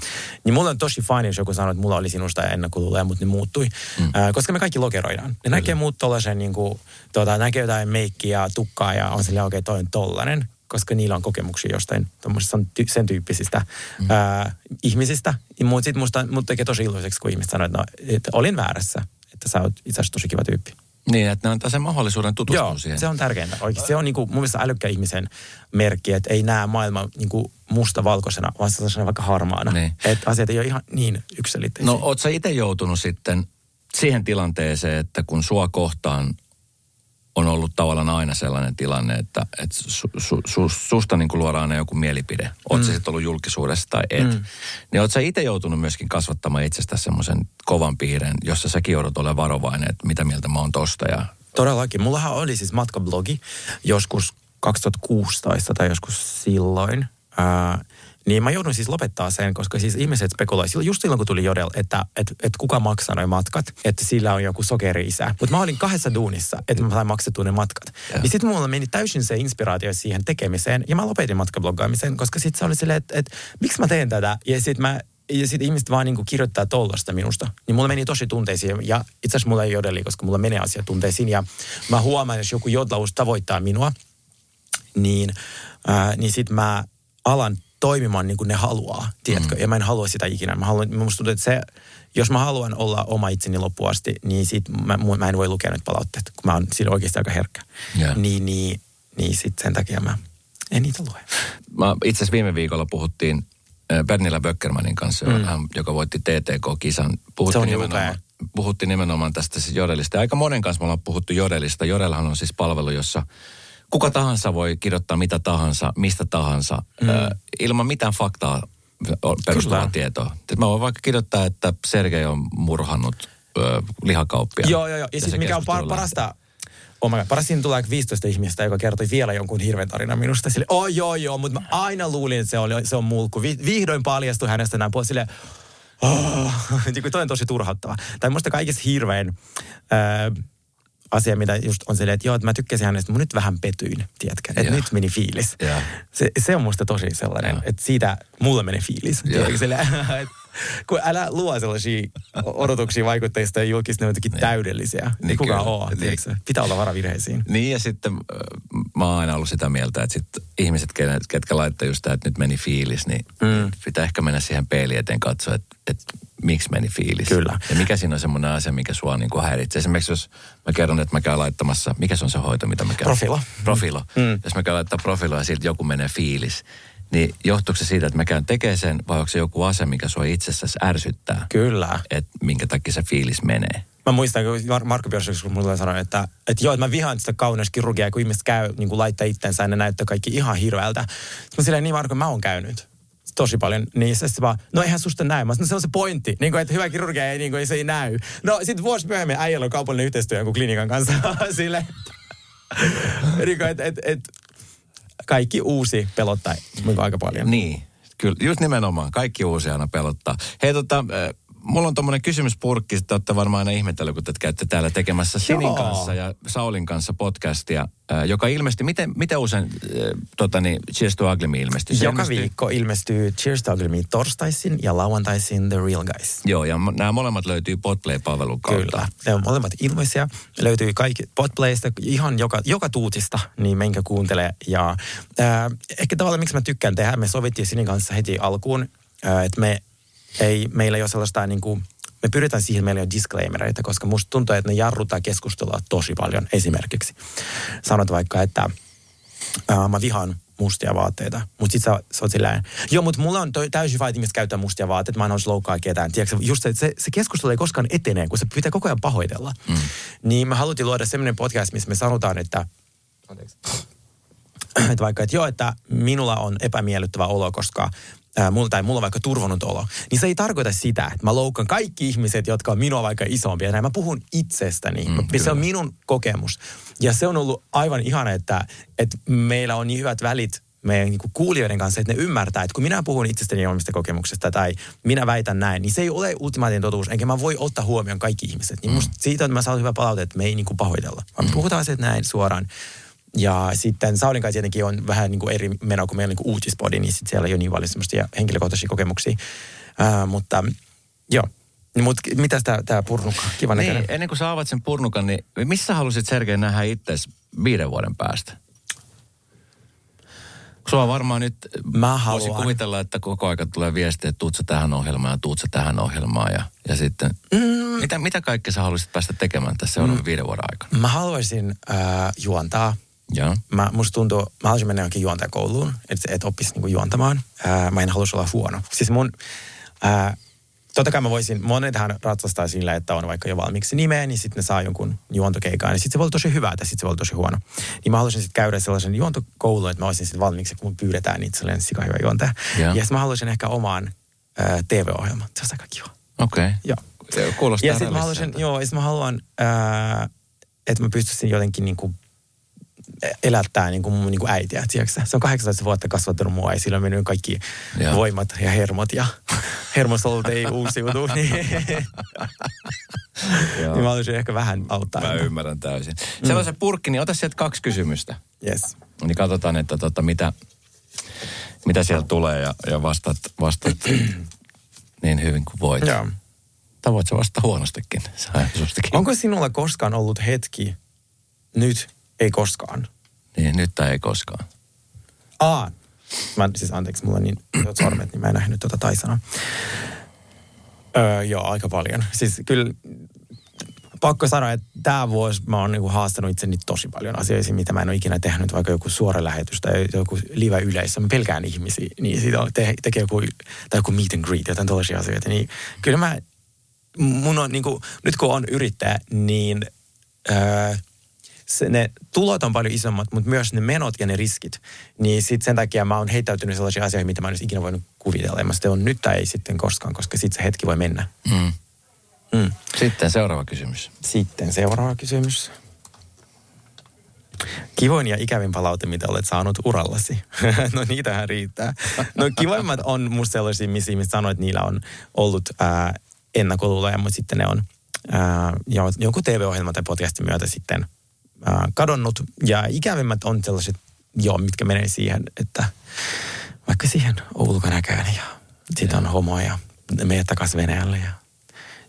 Niin mulla on tosi fine, jos joku sanoo, että mulla oli sinusta ennakkoluuloja, mutta ne muuttui. Mm. Äh, koska me kaikki lokeroidaan. Ne Kyllä. näkee muut tollaisen, niin kuin, tuota, näkee jotain meikkiä, tukkaa ja on silleen, okei, okay, toi on tollanen koska niillä on kokemuksia jostain sen tyyppisistä mm. ää, ihmisistä. Mutta sitten musta mut tekee tosi iloiseksi, kun ihmiset sanoo, että, no, että olin väärässä, että sä oot itse asiassa tosi kiva tyyppi. Niin, että ne antaa sen mahdollisuuden tutustua Joo, siihen. se on tärkeintä. Oikein. Se on niinku, mun mielestä älykkään ihmisen merkki, että ei näe maailma niinku musta-valkoisena, vaan se on vaikka harmaana. Niin. Että asiat ei ole ihan niin yksilitteisiä. No, oot sä itse joutunut sitten siihen tilanteeseen, että kun sua kohtaan on ollut tavallaan aina sellainen tilanne, että, että su, su, su, susta niin kuin luodaan aina joku mielipide. Oot mm. se sitten ollut julkisuudessa tai et. Mm. Niin oot sä itse joutunut myöskin kasvattamaan itsestä semmoisen kovan piirren, jossa säkin joudut olemaan varovainen, että mitä mieltä mä oon tosta. Ja... Todellakin. Mullahan oli siis matkablogi joskus 2016 tai joskus silloin. Ää, niin mä joudun siis lopettaa sen, koska siis ihmiset spekuloivat just silloin, kun tuli Jodel, että, että, että kuka maksaa noin matkat, että sillä on joku sokeri-isä. Mutta mä olin kahdessa duunissa, että mä sain maksettua ne matkat. Ja niin sitten mulla meni täysin se inspiraatio siihen tekemiseen, ja mä lopetin matkabloggaamisen, koska sitten se oli silleen, että, että, miksi mä teen tätä, ja sitten mä ja sitten ihmiset vaan niin kirjoittaa tollasta minusta. Niin mulla meni tosi tunteisiin. Ja itse asiassa mulla ei jodeli, koska mulla menee asia tunteisiin. Ja mä huomaan, jos joku jodlaus tavoittaa minua, niin, ää, niin sitten mä alan toimimaan niin kuin ne haluaa, tiedätkö? Mm. Ja mä en halua sitä ikinä. Mä haluan, musta tuntuu, että se, jos mä haluan olla oma itseni loppuun asti, niin sit mä, mä en voi lukea nyt palautteet, kun mä oon sillä oikeasti aika herkkä. Yeah. Niin, niin, niin sit sen takia mä en niitä lue. Mä itse asiassa viime viikolla puhuttiin Bernillä Böckermanin kanssa, mm. hän, joka voitti TTK-kisan. Puhuttiin se on niin nimenomaan, puhuttiin nimenomaan tästä siis Jodelista. Aika monen kanssa me ollaan puhuttu Jodelista. Jodelhan on siis palvelu, jossa kuka tahansa voi kirjoittaa mitä tahansa, mistä tahansa, mm. ö, ilman mitään faktaa perustuvaa Kyllä. tietoa. Mä voin vaikka kirjoittaa, että Sergei on murhannut ö, lihakauppia. Joo, joo, joo. Ja siis mikä on par- parasta, Oh my God. Parasin tulee 15 ihmistä, joka kertoi vielä jonkun hirveän tarinan minusta. Sille, oh joo joo, mutta mä aina luulin, että se, oli, se on mulkku. Vi, vihdoin paljastui hänestä näin puolella. Silleen, oh, toi on tosi turhauttava. Tai musta kaikista hirveän... Äh, asia, mitä just on silleen, että joo, että mä tykkäsin hänestä, mutta nyt vähän petyin, tiedätkö? Että nyt meni fiilis. Se, se on musta tosi sellainen, että siitä mulle meni fiilis. Silleen, kun älä luo sellaisia odotuksia vaikutteista ja julkista, ne on jotenkin niin. täydellisiä. Niin, niin kukaan ole, niin. Pitää olla varavirheisiin. Niin ja sitten mä oon aina ollut sitä mieltä, että sit ihmiset, ketkä laittaa just tämä, että nyt meni fiilis, niin mm. pitää ehkä mennä siihen peiliin eteen katsoa, että, että miksi meni fiilis. Kyllä. Ja mikä siinä on semmoinen asia, mikä sua niin kuin häiritsee. Esimerkiksi jos mä kerron, että mä käyn laittamassa, mikä se on se hoito, mitä mä käyn? Profilo. Profilo. Mm. Jos mä käyn laittaa profiloa ja siltä joku menee fiilis, niin johtuuko se siitä, että mä käyn tekemään sen, vai onko se joku asia, mikä sua itsessäsi ärsyttää? Kyllä. Että minkä takia se fiilis menee? Mä muistan, kun Mar- Marko Björns kun mulle sanoi, että, että joo, että mä vihaan sitä kauneuskirurgiaa, kun ihmiset käy niin kuin laittaa itsensä ja ne näyttää kaikki ihan hirveältä. Mä silleen, niin Marko, mä oon käynyt tosi paljon, niin se vaan, no eihän susta näy. Mä sanoin, se on se pointti, niin kuin, että hyvä kirurgia ei, niin kuin, se ei näy. No sitten vuosi myöhemmin äijällä on kaupallinen yhteistyö jonkun klinikan kanssa sille. niin kuin, että et, et, kaikki uusi pelottaa aika paljon. Niin, kyllä, just nimenomaan. Kaikki uusi aina pelottaa. Hei tota, mulla on tommonen kysymyspurkki, että olette varmaan aina ihmetellyt, kun te käytte täällä tekemässä Sinin Joo. kanssa ja Saulin kanssa podcastia, joka ilmestyi, miten, miten usein äh, tota niin, Cheers to Ugly Me ilmestyy? Se Joka ilmestyy... viikko ilmestyy Cheers to Ugly Me torstaisin ja lauantaisin The Real Guys. Joo, ja nämä molemmat löytyy Podplay-palvelun kautta. Kyllä, ne on molemmat ilmaisia. Löytyy kaikki Podplaysta, ihan joka, joka tuutista, niin menkää kuuntelee. Ja äh, ehkä tavallaan, miksi mä tykkään tehdä, me sovittiin Sinin kanssa heti alkuun, että me ei, meillä ei ole sellaista niin kuin, me pyritään siihen, meillä on disclaimereita, koska musta tuntuu, että ne jarrutaan keskustelua tosi paljon. Esimerkiksi sanot vaikka, että ää, mä vihaan mustia vaatteita. Mutta sit sä, sä oot silleen, joo, mutta mulla on toi, täysin vaatimista käyttää mustia vaatteita, mä en olisi loukkaa ketään. Tiedätkö, just se, se, se keskustelu ei koskaan etene, kun se pitää koko ajan pahoitella. Mm. Niin me haluttiin luoda semmoinen podcast, missä me sanotaan, että, että vaikka, että joo, että minulla on epämiellyttävä olo, koska ää, mulla, tai mulla on vaikka turvonnut olo, niin se ei tarkoita sitä, että mä loukkaan kaikki ihmiset, jotka on minua vaikka isompia. Näin mä puhun itsestäni. Mm, se on minun kokemus. Ja se on ollut aivan ihana, että, että meillä on niin hyvät välit meidän niin kuulijoiden kanssa, että ne ymmärtää, että kun minä puhun itsestäni omista kokemuksesta tai minä väitän näin, niin se ei ole ultimaattinen totuus, enkä mä voi ottaa huomioon kaikki ihmiset. Niin musta siitä että mä saan hyvä palaute, että me ei niin pahoitella, vaan me puhutaan asiat näin suoraan. Ja sitten Saulin kanssa tietenkin on vähän niin kuin eri meno, kun meillä on niin uutispodi, niin sitten siellä ei ole niin paljon semmoisia henkilökohtaisia kokemuksia. Uh, mutta joo, mutta mitä tämä purnuka? Kiva niin, näköinen. ennen kuin sä avaat sen purnukan, niin missä halusit Sergei nähdä itse viiden vuoden päästä? Sua varmaan nyt Mä voisin haluan. kuvitella, että koko aika tulee viestiä, että tuut sä tähän ohjelmaan ja tuut sä tähän ohjelmaan. Ja, ja sitten, mm. mitä, mitä kaikkea sä haluaisit päästä tekemään tässä mm. viiden vuoden aikana? Mä haluaisin äh, juontaa. Joo. Mä, musta tuntuu, mä haluaisin mennä johonkin juontajakouluun, että et oppisi niinku juontamaan. Äh, mä en haluaisi olla huono. Siis mun, äh, totta kai mä voisin, monethan ratsastaa sillä, että on vaikka jo valmiiksi nimeä, niin sitten ne saa jonkun juontokeikan. Niin sitten se voi olla tosi hyvä, tai sitten se voi olla tosi huono. Niin mä haluaisin sitten käydä sellaisen juontokoulun, että mä olisin sitten valmiiksi, kun mun pyydetään niin sellainen sika hyvä juontaja. Joo. Ja sitten mä haluaisin ehkä omaan äh, TV-ohjelman. Se olisi aika kiva. Okei. Joo. Okay. Kuulostaa Ja sitten mä haluaisin, joo, ja sit mä haluan, ää, että mä pystyisin jotenkin niinku elättää niinku mun niinku äitiä, tiedätkö? Se on 18 vuotta kasvattanut mua ja sillä on mennyt kaikki Joo. voimat ja hermot ja hermosolut ei uusiutu. Niin, niin mä haluaisin ehkä vähän auttaa. Mä ymmärrän täysin. Mm. Sellaisen purkki, niin ota sieltä kaksi kysymystä. Yes. Niin katsotaan, että tota, mitä, mitä sieltä tulee ja, ja vastat, vastat niin hyvin kuin voit. Joo. Tai voit sä vastata huonostikin. Onko sinulla koskaan ollut hetki, nyt ei koskaan? Niin, nyt tai ei koskaan. Aa, mä, siis anteeksi, mulla on niin sormet, niin mä en nähnyt tuota Taisanaa. Öö, joo, aika paljon. Siis kyllä pakko sanoa, että tämä vuosi mä oon niinku haastanut itseni tosi paljon asioihin, mitä mä en ole ikinä tehnyt, vaikka joku suora lähetys tai joku live yleisö. Mä pelkään ihmisiä, niin siitä on, te, tekee joku, tai joku meet and greet, jotain tällaisia asioita. Niin kyllä mä, mun on niinku, nyt kun on yrittäjä, niin öö, se, ne tulot on paljon isommat, mutta myös ne menot ja ne riskit. Niin sit sen takia mä oon heittäytynyt sellaisia asioihin, mitä mä en olisi ikinä voinut kuvitella. Ja mä sitten on nyt tai ei sitten koskaan, koska sitten se hetki voi mennä. Mm. Mm. Sitten seuraava kysymys. Sitten seuraava kysymys. Kivoin ja ikävin palaute, mitä olet saanut urallasi. no niitähän riittää. No kivoimmat on musta sellaisia, missä ihmiset sanoo, että niillä on ollut ää, ennakkoluuloja, mutta sitten ne on ää, jo- jonkun TV-ohjelman tai podcastin myötä sitten kadonnut. Ja ikävimmät on sellaiset, joo, mitkä menee siihen, että vaikka siihen on ulkonäköön ja sitten on homo ja menee takaisin Venäjälle ja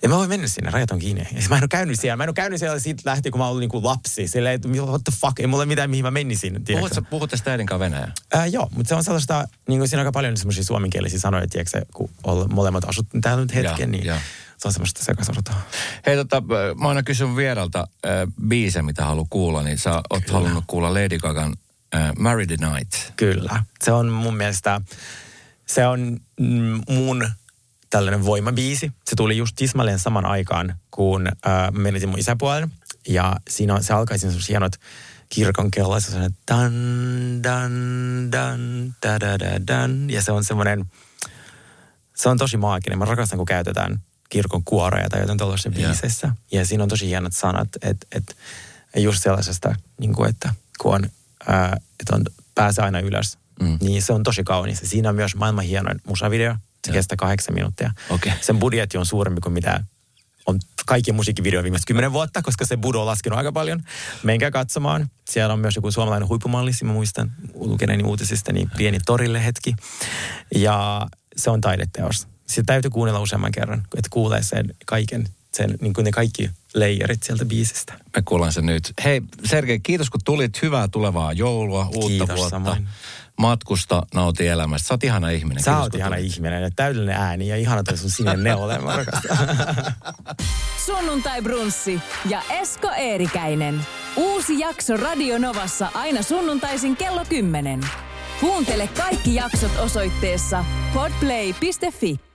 ja mä voin mennä sinne, rajat on kiinni. Ja mä en ole käynyt siellä. Mä en ole käynyt siellä siitä lähtien, kun mä olin niinku lapsi. Silleen, että what the fuck, ei mulla mitään, mihin mä menisin. Puhut, sä, puhut tästä äidin kanssa venäjää? Ää, joo, mutta se on sellaista, niin kuin siinä on aika paljon semmoisia suomenkielisiä sanoja, tiedätkö, kun olla, molemmat asut täällä nyt hetken, Joo, niin joo. se on semmoista sekasortoa. Hei tota, mä aina kysyn vieralta äh, biise, mitä haluaa kuulla, niin sä oot Kyllä. halunnut kuulla Lady Gagan äh, Marry the Night. Kyllä. Se on mun mielestä, se on mm, mun tällainen voimabiisi. Se tuli just tismalleen saman aikaan, kun äh, menetin mun isäpuolen. Ja siinä on, se alkaa siinä semmoiset hienot kirkon kello, se on dan, dan, dan, da, da, da, dan. Ja se on semmoinen, se on tosi maaginen. Mä rakastan, kun käytetään kirkon kuoroja tai jotain tuollaisessa Joo. biisessä. Ja siinä on tosi hienot sanat, että et, just sellaisesta, niin kuin, että kun on, ää, että on, pääsee aina ylös, Mm. mm. niin se on tosi kaunis. Ja Siinä on myös maailman hienoin musavideo. Se kestää kahdeksan minuuttia. Okei. Sen budjetti on suurempi kuin mitä on kaikkien musiikkivideoiden viimeiset kymmenen vuotta, koska se budo on laskenut aika paljon. Menkää katsomaan. Siellä on myös joku suomalainen huippumalli, mä muistan lukeneeni uutisista, niin pieni torille hetki. Ja se on taideteos. Sitä täytyy kuunnella useamman kerran, että kuulee sen kaiken, sen, niin kuin ne kaikki leijerit sieltä biisistä. Me kuullaan se nyt. Hei Sergei, kiitos kun tulit. Hyvää tulevaa joulua, uutta Kiitos vuotta. samoin. Matkusta, nauti elämästä. Sä oot ihana ihminen. Sä Kiitos, oot ihana tulit. ihminen ja täydellinen ääni ja ihana toi sun sininen neule. Mä rakastan. Sunnuntai Brunssi ja Esko Eerikäinen. Uusi jakso Radio Novassa aina sunnuntaisin kello 10. Kuuntele kaikki jaksot osoitteessa podplay.fi.